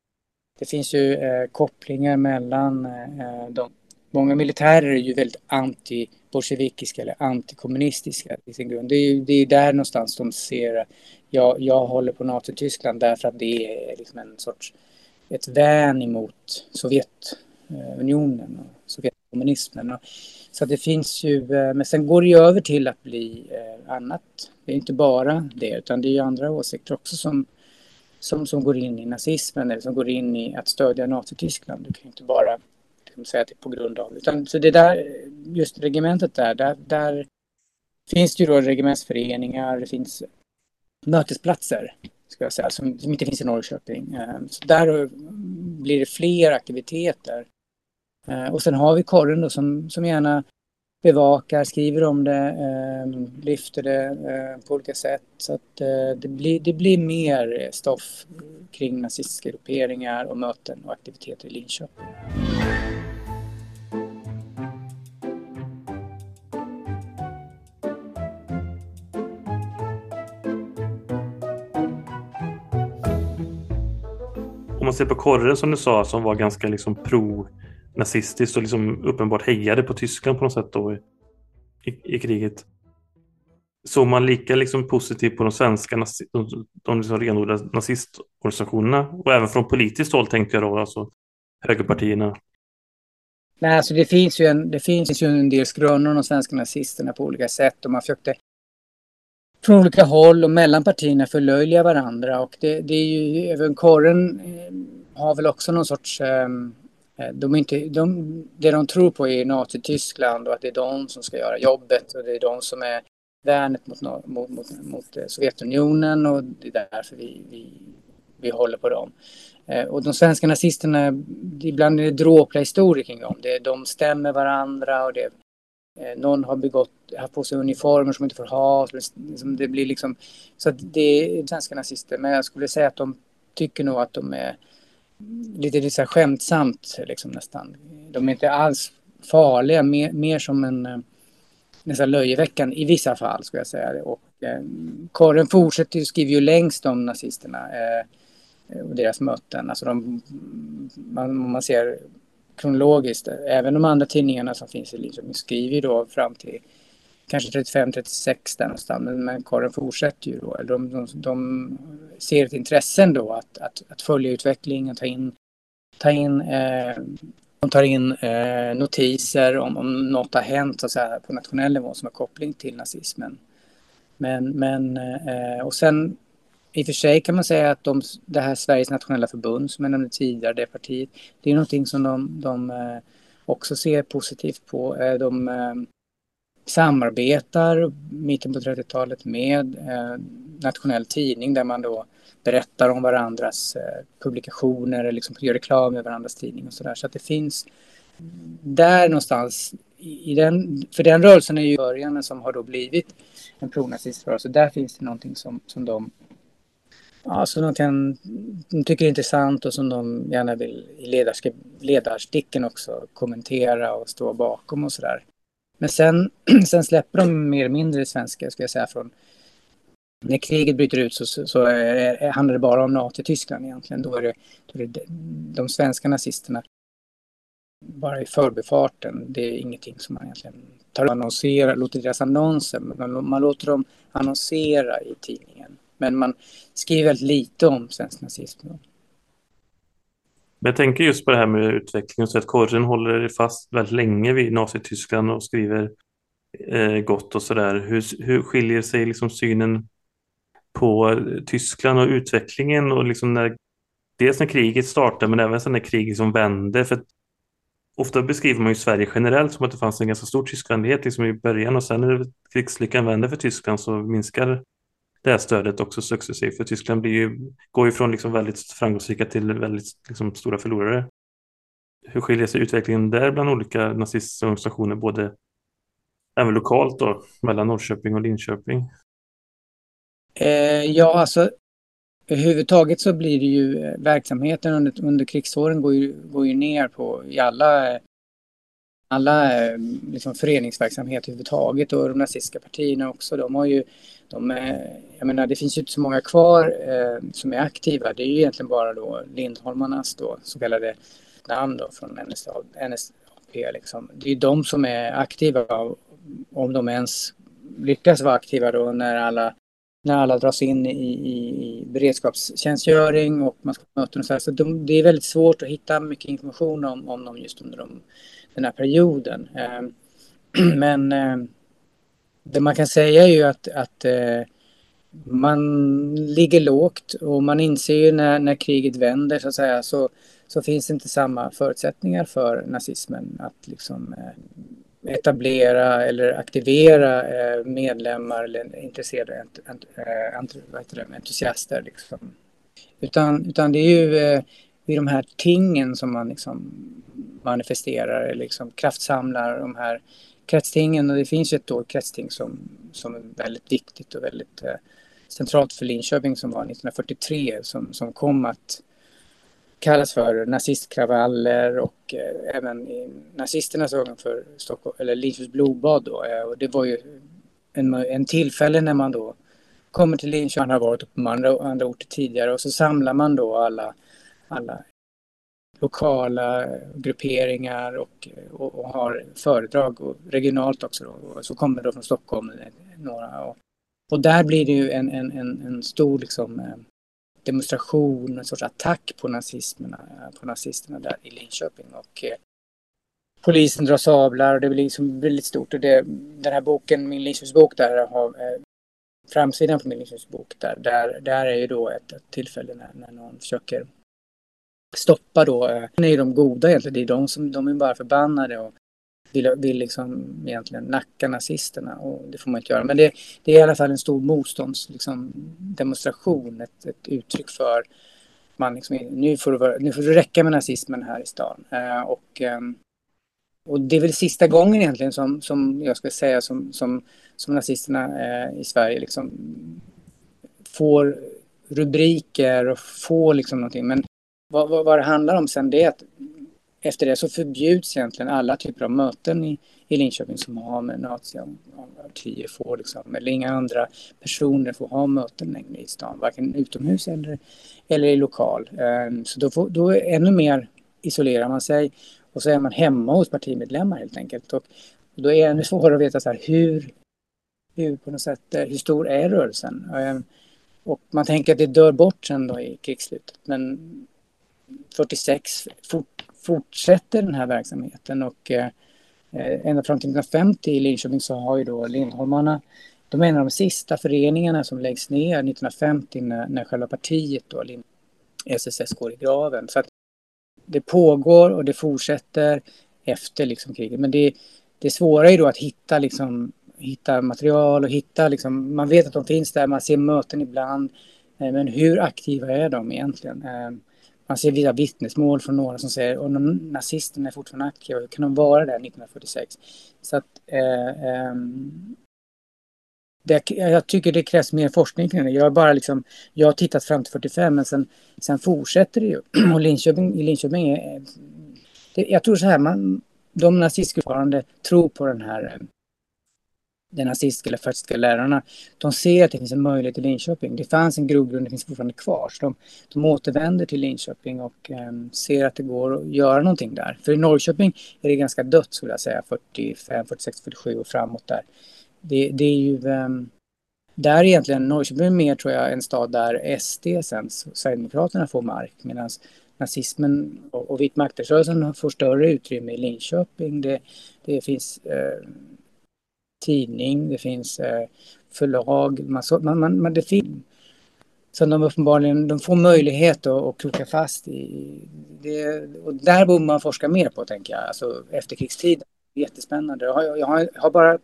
det finns ju eh, kopplingar mellan eh, de Många militärer är ju väldigt anti-bolsjevikiska eller antikommunistiska i sin grund. Det är ju det är där någonstans de ser jag, jag håller på Nazityskland därför att det är liksom en sorts ett vän emot Sovjetunionen och Så det finns ju, eh, men sen går det ju över till att bli eh, annat. Det är inte bara det, utan det är ju andra åsikter också som, som, som går in i nazismen eller som går in i att stödja Nazityskland. Du kan inte bara liksom, säga att det är på grund av. Utan, så det där, just regementet där, där, där finns det ju då regementsföreningar, det finns mötesplatser ska jag säga, som, som inte finns i Norrköping. Eh, så där blir det fler aktiviteter. Eh, och sen har vi korren då som, som gärna bevakar, skriver om det, eh, lyfter det eh, på olika sätt. Så att eh, det, blir, det blir mer stoff kring nazistiska grupperingar och möten och aktiviteter i Linköping.
Om man ser på korren som du sa som var ganska liksom pro nazistiskt och liksom uppenbart hejade på Tyskland på något sätt då i, i kriget. Såg man lika liksom positivt på de svenska de, de liksom renodlade nazistorganisationerna och även från politiskt håll tänkte jag då, alltså högerpartierna?
Nej, alltså det finns ju en, det finns ju en del skrönor om de svenska nazisterna på olika sätt och man försökte från olika håll och mellan partierna förlöjliga varandra och det, det är ju även korren eh, har väl också någon sorts ehm, Eh, de inte, de, det de tror på är Nazityskland och att det är de som ska göra jobbet och det är de som är värnet mot, mot, mot, mot eh, Sovjetunionen och det är därför vi, vi, vi håller på dem. Eh, och de svenska nazisterna, ibland är det dråpliga historier kring dem. Det, de stämmer varandra och det någon har begått, haft på sig uniformer som inte får ha. Så liksom, det blir liksom, så att det är svenska nazister. Men jag skulle säga att de tycker nog att de är lite, lite så här skämtsamt liksom nästan. De är inte alls farliga, mer, mer som en eh, nästan löjeväckande i vissa fall skulle jag säga. Och eh, Karin fortsätter ju, skriver ju längst om nazisterna eh, och deras möten. Alltså de, man, man ser kronologiskt. Även de andra tidningarna som finns i Linköping skriver ju då fram till kanske 35-36 där någonstans. Men, men Karin fortsätter ju då. De, de, de ser ett intresse ändå att, att, att följa utvecklingen, ta in, ta in eh, de tar in eh, notiser om, om något har hänt så att säga, på nationell nivå som har koppling till nazismen. Men, men eh, och sen i och för sig kan man säga att de, det här Sveriges nationella förbund som jag nämnde tidigare, det partiet, det är någonting som de, de eh, också ser positivt på. Eh, de eh, samarbetar mitten på 30-talet med eh, nationell tidning där man då berättar om varandras eh, publikationer, liksom gör reklam med varandras tidning och sådär. Så att det finns där någonstans, i den, för den rörelsen är ju början som har då blivit en pronaziströrelse. Där finns det någonting som, som de ja, som de, kan, de tycker är intressant och som de gärna vill i ledarsticken också kommentera och stå bakom och sådär. Men sen, sen släpper de mer eller mindre svenska, ska jag säga, från när kriget bryter ut så, så, så är, handlar det bara om Nazityskland egentligen. Då är, det, då är det de svenska nazisterna bara i förbifarten. Det är ingenting som man egentligen tar och annonserar, låter deras annonser, man, man låter dem annonsera i tidningen. Men man skriver väldigt lite om svensk nazism. Men
jag tänker just på det här med utvecklingen, så att Korren håller fast väldigt länge vid Nazityskland och skriver eh, gott och sådär. Hur, hur skiljer sig liksom synen på eh, Tyskland och utvecklingen och liksom när, dels när kriget startade men även sen när kriget som vände. För ofta beskriver man ju Sverige generellt som att det fanns en ganska stor tyskvänlighet liksom i början och sen när krigslyckan vänder för Tyskland så minskar det här stödet också successivt. För Tyskland blir ju, går ju från liksom väldigt framgångsrika till väldigt liksom stora förlorare. Hur skiljer sig utvecklingen där bland olika nazistorganisationer, både även lokalt då, mellan Norrköping och Linköping?
Eh, ja, alltså överhuvudtaget så blir det ju eh, verksamheten under, under krigsåren går ju, går ju ner på i alla, alla eh, liksom föreningsverksamhet överhuvudtaget och de nazistiska partierna också. De har ju, de, jag menar det finns ju inte så många kvar eh, som är aktiva. Det är ju egentligen bara då Lindholmarnas då så kallade namn då från NSAP. Liksom. Det är ju de som är aktiva om de ens lyckas vara aktiva då när alla när alla dras in i, i, i beredskapstjänstgöring och man ska på möten och så här. Så de, det är väldigt svårt att hitta mycket information om, om dem just under de, den här perioden. Eh, men eh, det man kan säga är ju att, att eh, man ligger lågt och man inser ju när, när kriget vänder så att säga så, så finns det inte samma förutsättningar för nazismen att liksom eh, etablera eller aktivera eh, medlemmar eller intresserade eh, entusiaster. Liksom. Utan, utan det är ju i vid de här tingen som man liksom manifesterar, liksom kraftsamlar de här kretstingen. Och det finns ju ett då kretsting som, som är väldigt viktigt och väldigt eh, centralt för Linköping som var 1943 som, som kom att kallas för nazistkravaller och eh, även i nazisternas ögon för Stockholm, eller Linköpings blodbad då. Eh, och det var ju en, en tillfälle när man då kommer till Linköping, man har varit på andra, andra orter tidigare och så samlar man då alla, alla lokala grupperingar och, och, och, har föredrag och regionalt också. Då. Och så kommer då från Stockholm några. Och, och där blir det ju en, en, en, en stor liksom, eh, demonstration, en sorts attack på, nazismerna, på nazisterna där i Linköping. Och, eh, polisen drar sablar och det blir liksom väldigt stort. Och det, den här boken, min Linköpingsbok, där har eh, framsidan på min Linköpingsbok, där, där, där är ju då ett, ett tillfälle när, när någon försöker stoppa då. Eh, det är ju de goda egentligen, det är de som de är bara förbannade och vill, vill liksom egentligen nacka nazisterna och det får man inte göra. Men det, det är i alla fall en stor motståndsdemonstration, liksom, ett, ett uttryck för man liksom, nu, får det, nu får det räcka med nazismen här i stan. Eh, och, eh, och det är väl sista gången egentligen som, som jag ska säga som, som, som nazisterna eh, i Sverige liksom får rubriker och får liksom någonting. Men vad, vad, vad det handlar om sen det är att efter det så förbjuds egentligen alla typer av möten i, i Linköping som har med naziarkiv får liksom, eller inga andra personer får ha möten längre i stan, varken utomhus eller, eller i lokal. Ehm, så då, får, då ännu mer isolerar man sig och så är man hemma hos partimedlemmar helt enkelt. Och, då är det ännu svårare att veta så här, hur, hur, på något sätt, eh, hur stor är rörelsen? Ehm, och man tänker att det dör bort sen då i krigsslutet. Men 46 fort, fortsätter den här verksamheten och eh, ända fram till 1950 i Linköping så har ju då Lindholmarna de är en av de sista föreningarna som läggs ner 1950 när, när själva partiet då, SSS går i graven. Så att det pågår och det fortsätter efter liksom kriget. Men det, det svåra är då att hitta, liksom, hitta material och hitta, liksom, man vet att de finns där, man ser möten ibland. Eh, men hur aktiva är de egentligen? Eh, man ser vissa vittnesmål från några som säger att nazisterna är fortfarande aktiva, hur kan de vara där 1946? Så att, eh, eh, det, jag tycker det krävs mer forskning kring det. Jag har bara liksom, jag har tittat fram till 45 men sen, sen fortsätter det ju. Och Linköping, i Linköping är, det, jag tror så här, man, de nazistgrupperna tror på den här eh, den nazistiska eller fascistiska lärarna, de ser att det finns en möjlighet i Linköping. Det fanns en grogrund, det finns fortfarande kvar. Så de, de återvänder till Linköping och um, ser att det går att göra någonting där. För i Norrköping är det ganska dött skulle jag säga, 45, 46, 47 och framåt där. Det, det är ju... Um, där egentligen, Norrköping är mer tror jag en stad där SD sen, Sverigedemokraterna får mark medan nazismen och, och vitmaktrörelsen får större utrymme i Linköping. Det, det finns eh, tidning, det finns eh, förlag, man, man, man, det finns som de uppenbarligen de får möjlighet att, att kroka fast i. Det, och där borde man forska mer på, tänker jag, alltså efterkrigstiden. Jättespännande. Jag har, jag har, jag har bara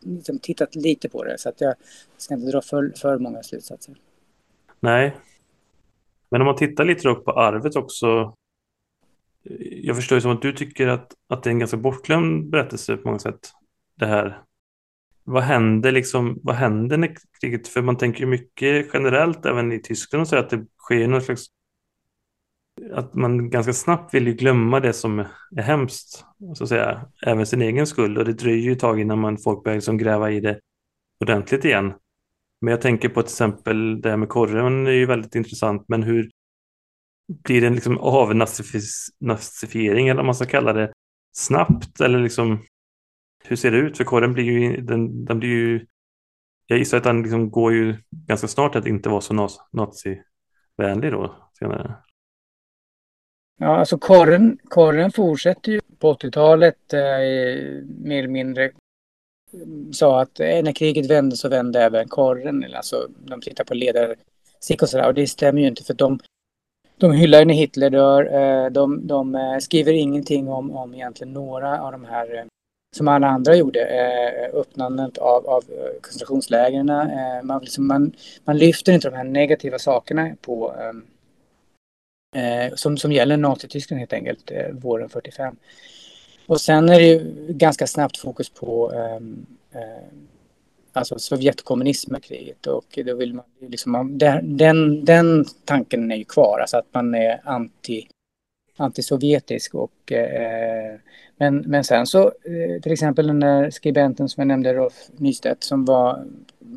liksom tittat lite på det så att jag ska inte dra för, för många slutsatser.
Nej. Men om man tittar lite på arvet också. Jag förstår ju som att du tycker att, att det är en ganska bortglömd berättelse på många sätt. Det här. Vad händer liksom, vad händer när kriget, för man tänker ju mycket generellt även i Tyskland och så att det sker någon slags att man ganska snabbt vill ju glömma det som är hemskt, så att säga, även sin egen skull. Och det dröjer ju ett tag innan man, folk börjar liksom gräva i det ordentligt igen. Men jag tänker på till exempel det här med korren är ju väldigt intressant, men hur blir det en liksom avnazifiering eller vad man ska kalla det snabbt eller liksom hur ser det ut? För korren blir ju, den, den blir ju jag gissar att den liksom går ju ganska snart att inte vara så nazivänlig då senare.
Ja, alltså korren, korren fortsätter ju på 80-talet eh, mer eller mindre mm, sa att eh, när kriget vände så vände även korren. Alltså de tittar på ledarsick och sådär och det stämmer ju inte för de, de hyllar när Hitler dör. Eh, de, de eh, skriver ingenting om, om egentligen några av de här eh, som alla andra gjorde, eh, öppnandet av, av eh, koncentrationslägren. Eh, man, liksom, man, man lyfter inte de här negativa sakerna på ehm, eh, som, som gäller Nazityskland helt enkelt, eh, våren 45. Och sen är det ju ganska snabbt fokus på ehm, eh, alltså Sovjetkommunismen kriget och då vill man liksom, den, den tanken är ju kvar, alltså att man är anti antisovjetisk och eh, men, men sen så eh, till exempel den där skribenten som jag nämnde Rolf Nystedt som var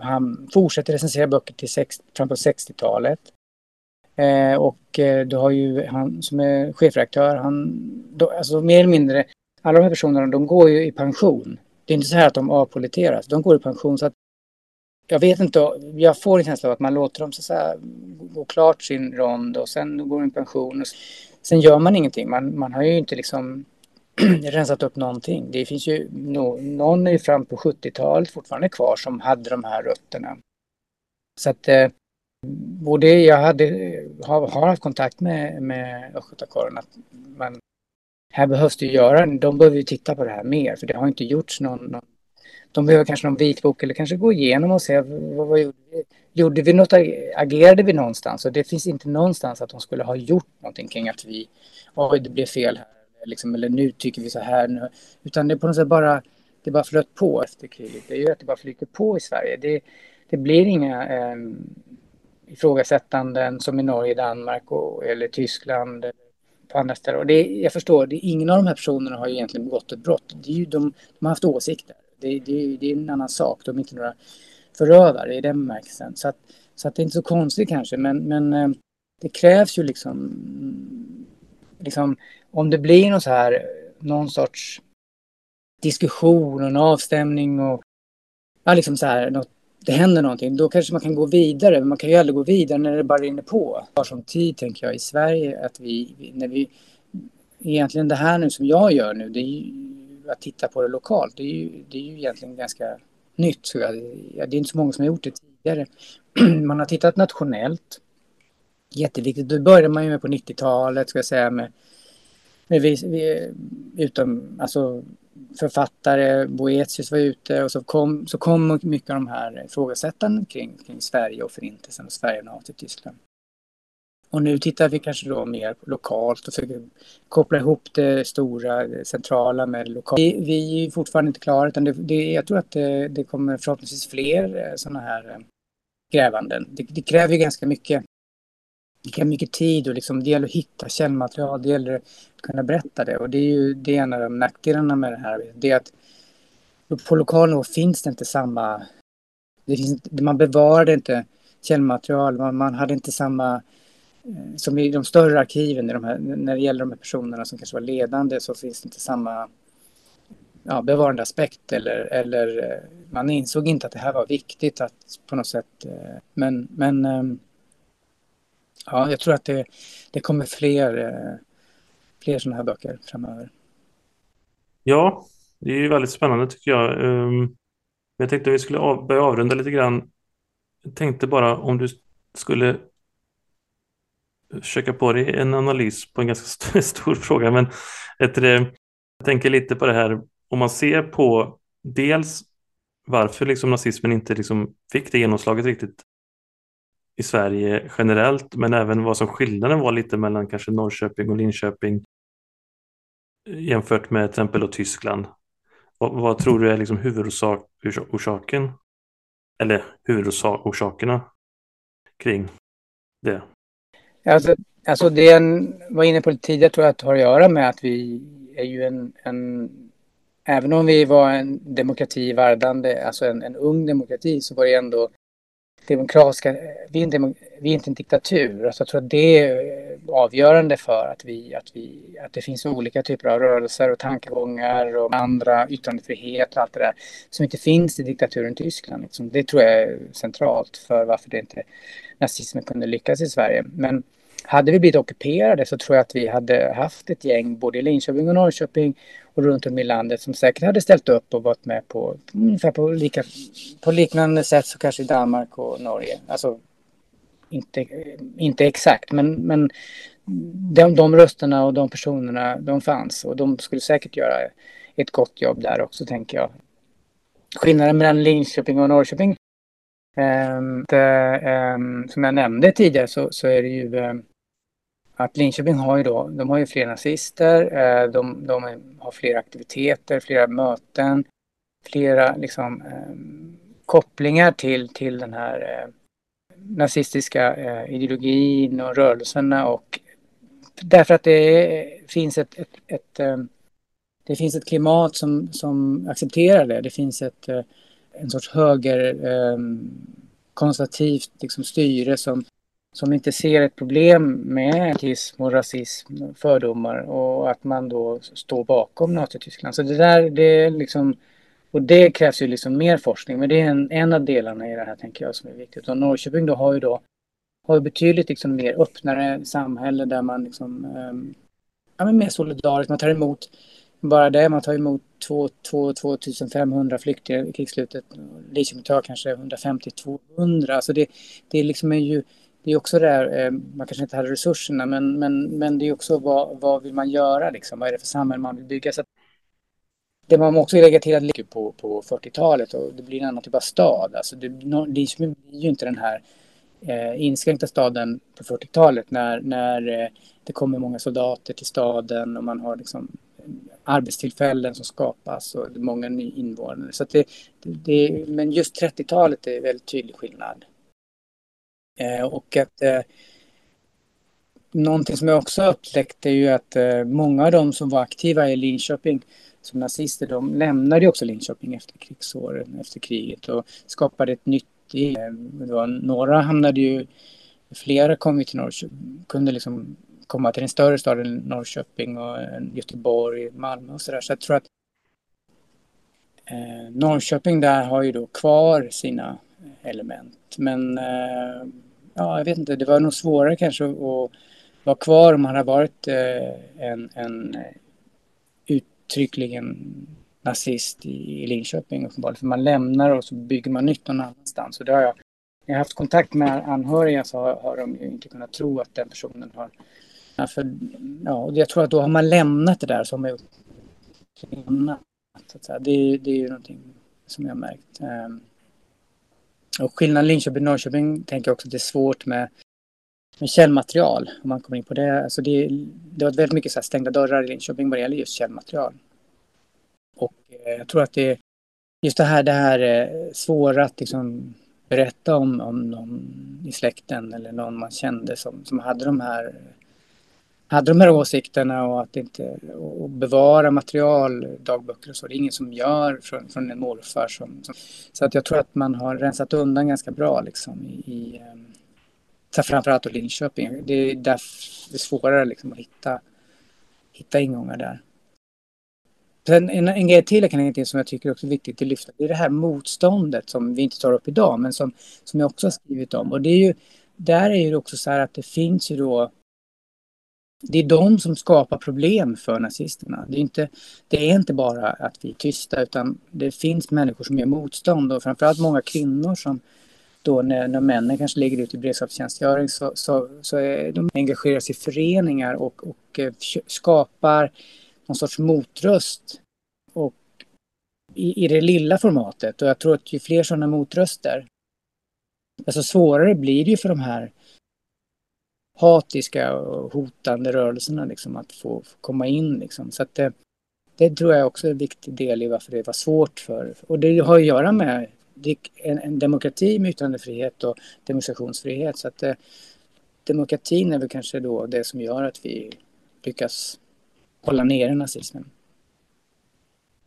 han fortsätter recensera böcker till sex, fram på 60-talet Eh, och eh, du har ju han som är chefredaktör, han, då, alltså mer eller mindre, alla de här personerna de går ju i pension. Det är inte så här att de avpoliteras, de går i pension så att jag vet inte, jag får en känsla av att man låter dem så, så här, gå klart sin rond och sen går de i pension. Och sen gör man ingenting, man, man har ju inte liksom rensat upp någonting. Det finns ju, no, någon är ju fram på 70-talet fortfarande kvar som hade de här rötterna. Så att eh, både jag hade, har, har haft kontakt med, med Östgötakåren att man, här behövs det göra, de behöver ju titta på det här mer för det har inte gjorts någon, någon de behöver kanske någon vitbok eller kanske gå igenom och se vad, vad gjorde vi? Gjorde vi något, agerade vi någonstans? Och det finns inte någonstans att de skulle ha gjort någonting kring att vi, oj det blev fel här, liksom, eller nu tycker vi så här nu. Utan det är på något sätt bara, det bara flöt på efter kriget. Det är ju att det bara flyter på i Sverige. Det, det blir inga eh, ifrågasättanden som i Norge, Danmark och, eller Tyskland på andra ställen. Och det, jag förstår, det, ingen av de här personerna har ju egentligen begått ett brott. Det är ju de, de har haft åsikter. Det, det, det är en annan sak. De är inte några förövare i den bemärkelsen. Så, att, så att det är inte så konstigt kanske, men, men eh, det krävs ju liksom, mm, liksom om det blir någon så här, någon sorts diskussion och en avstämning och ja, liksom så här, något det händer någonting, då kanske man kan gå vidare. Men man kan ju aldrig gå vidare när det bara rinner på. Det som tid, tänker jag, i Sverige att vi, när vi egentligen det här nu som jag gör nu, det är ju att titta på det lokalt. Det är ju, det är ju egentligen ganska nytt. Så jag, det är inte så många som har gjort det tidigare. Man har tittat nationellt. Jätteviktigt. Då började man ju med på 90-talet, ska jag säga, med, med vi, vi, utom, alltså författare, Boetius var ute och så kom, så kom mycket av de här ifrågasättanden kring, kring Sverige och Förintelsen och Sverige och Nazityskland. Och nu tittar vi kanske då mer lokalt och försöker koppla ihop det stora, det centrala med lokalt. Vi, vi är fortfarande inte klara utan det, det, jag tror att det, det kommer förhoppningsvis fler eh, sådana här eh, grävanden. Det, det kräver ju ganska mycket det kräver mycket tid och liksom, det gäller att hitta källmaterial, det gäller att kunna berätta det. Och det är ju det är en av de nackdelarna med det här. Det är att på lokal nivå finns det inte samma... Det finns, man bevarade inte källmaterial, man, man hade inte samma Eh, som i de större arkiven, i de här, när det gäller de här personerna som kanske var ledande så finns det inte samma ja, bevarande aspekt eller, eller eh, man insåg inte att det här var viktigt att på något sätt. Eh, men, men ja, jag tror att det, det kommer fler, fler sådana här böcker framöver.
Ja, det är ju väldigt spännande tycker jag. Ehm, jag tänkte att vi skulle börja avrunda lite grann. Jag tänkte bara om du skulle försöka på dig en analys på en ganska stor, stor fråga. Men ett, jag tänker lite på det här om man ser på dels varför liksom nazismen inte liksom fick det genomslaget riktigt i Sverige generellt, men även vad som skillnaden var lite mellan kanske Norrköping och Linköping jämfört med till exempel Tyskland. Vad, vad, tror du är liksom huvudorsaken? Eller huvudorsakerna kring det?
Alltså, alltså det jag var inne på tidigare tror jag att har att göra med att vi är ju en, en även om vi var en demokrati vardande, alltså en, en ung demokrati, så var det ändå demokratiska, vi är, en demok, vi är inte en diktatur. Alltså jag tror att det är avgörande för att, vi, att, vi, att det finns olika typer av rörelser och tankegångar och andra yttrandefrihet och allt det där som inte finns i diktaturen Tyskland. Liksom. Det tror jag är centralt för varför det inte nazismen kunde lyckas i Sverige. Men hade vi blivit ockuperade så tror jag att vi hade haft ett gäng både i Linköping och Norrköping och runt om i landet som säkert hade ställt upp och varit med på ungefär på, lika, på liknande sätt som kanske i Danmark och Norge. Alltså inte, inte exakt men, men de, de rösterna och de personerna de fanns och de skulle säkert göra ett gott jobb där också tänker jag. Skillnaden mellan Linköping och Norrköping Um, det, um, som jag nämnde tidigare så, så är det ju um, att Linköping har ju då, de har ju fler nazister, eh, de, de har fler aktiviteter, flera möten, flera liksom ehm, kopplingar till, till den här eh, nazistiska eh, ideologin och rörelserna och därför att det finns ett, ett, ett ehm, det finns ett klimat som, som accepterar det. Det finns ett en sorts höger eh, konservativt liksom, styre som, som inte ser ett problem med antism och rasism, fördomar och att man då står bakom Nazityskland. Så det där, det är liksom, och det krävs ju liksom mer forskning, men det är en, en av delarna i det här tänker jag som är viktigt. Och Norrköping då har ju då har ju betydligt liksom mer öppnare samhälle där man liksom, um, ja men mer solidariskt, man tar emot bara det, man tar emot 2, 2, 2500 flyktingar i krigsslutet. Lidköping tar kanske 150-200. Alltså det, det är liksom ju, det är också det här, eh, man kanske inte hade resurserna, men, men, men det är också vad, vad vill man göra liksom? Vad är det för samhälle man vill bygga? Så det man också vill lägga till att ligger på, på 40-talet och det blir en annan typ av stad. Alltså det, det blir ju inte den här eh, inskränkta staden på 40-talet när, när eh, det kommer många soldater till staden och man har liksom arbetstillfällen som skapas och många invånare. Så det, det, men just 30-talet är en väldigt tydlig skillnad. Eh, och att eh, någonting som jag också upptäckte är ju att eh, många av de som var aktiva i Linköping som nazister, de lämnade också Linköping efter krigsåren, efter kriget och skapade ett nytt eh, var, några hamnade ju, flera kom ju till Norrköping, kunde liksom komma till en större stad än Norrköping och eh, Göteborg, Malmö och sådär. Så jag tror att eh, Norrköping där har ju då kvar sina element. Men eh, ja, jag vet inte, det var nog svårare kanske att, vara kvar om han hade varit eh, en, en eh, uttryckligen nazist i, i Linköping uppenbarligen. För man lämnar och så bygger man nytt någon annanstans. Och det har jag, när jag har haft kontakt med anhöriga så har, har de ju inte kunnat tro att den personen har... Ja, för, ja, jag tror att då har man lämnat det där som är lämnat. Så att säga. Det, det är ju någonting som jag har märkt. Um, och skillnaden Linköping-Norrköping tänker jag också att det är svårt med, med källmaterial. Om man kommer in på det. Alltså det, det har varit väldigt mycket så stängda dörrar i Linköping vad det gäller just källmaterial. Och eh, jag tror att det är just det här, det här eh, svåra att liksom berätta om, om någon i släkten eller någon man kände som, som hade de här hade de här åsikterna och att inte och bevara material, dagböcker och så. Det är ingen som gör från, från en morfar. Som, som, så att jag tror att man har rensat undan ganska bra liksom i, i ehm, så framförallt då Linköping. Det är där det är svårare liksom att hitta, hitta ingångar där. Sen en, en grej till kan som jag tycker också är viktigt att lyfta. Det är det här motståndet som vi inte tar upp idag men som, som jag också har skrivit om. Och det är ju, där är det också så här att det finns ju då det är de som skapar problem för nazisterna. Det är, inte, det är inte bara att vi är tysta utan det finns människor som gör motstånd och framförallt många kvinnor som då när, när männen kanske ligger ute i beredskapstjänstgöring så, så, så är de engagerar sig i föreningar och, och eh, skapar någon sorts motröst och i, i det lilla formatet. Och jag tror att ju fler sådana motröster, desto svårare blir det ju för de här hatiska och hotande rörelserna liksom, att få, få komma in. Liksom. Så att det, det tror jag också är en viktig del i varför det var svårt för... Och det har att göra med en, en demokrati med yttrandefrihet och demonstrationsfrihet. Så att eh, demokratin är väl kanske då det som gör att vi lyckas hålla nere nazismen.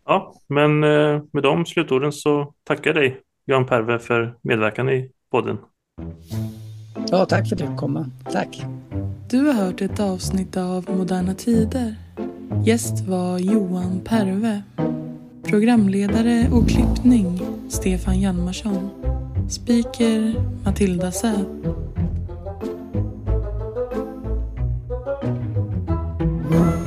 Ja, men eh, med de slutorden så tackar jag dig, Jan Perve, för medverkan i podden.
Ja, tack för att du fick komma. Tack.
Du har hört ett avsnitt av Moderna Tider. Gäst var Johan Perve. Programledare och klippning Stefan Hjalmarsson. Speaker Matilda Säth. Mm.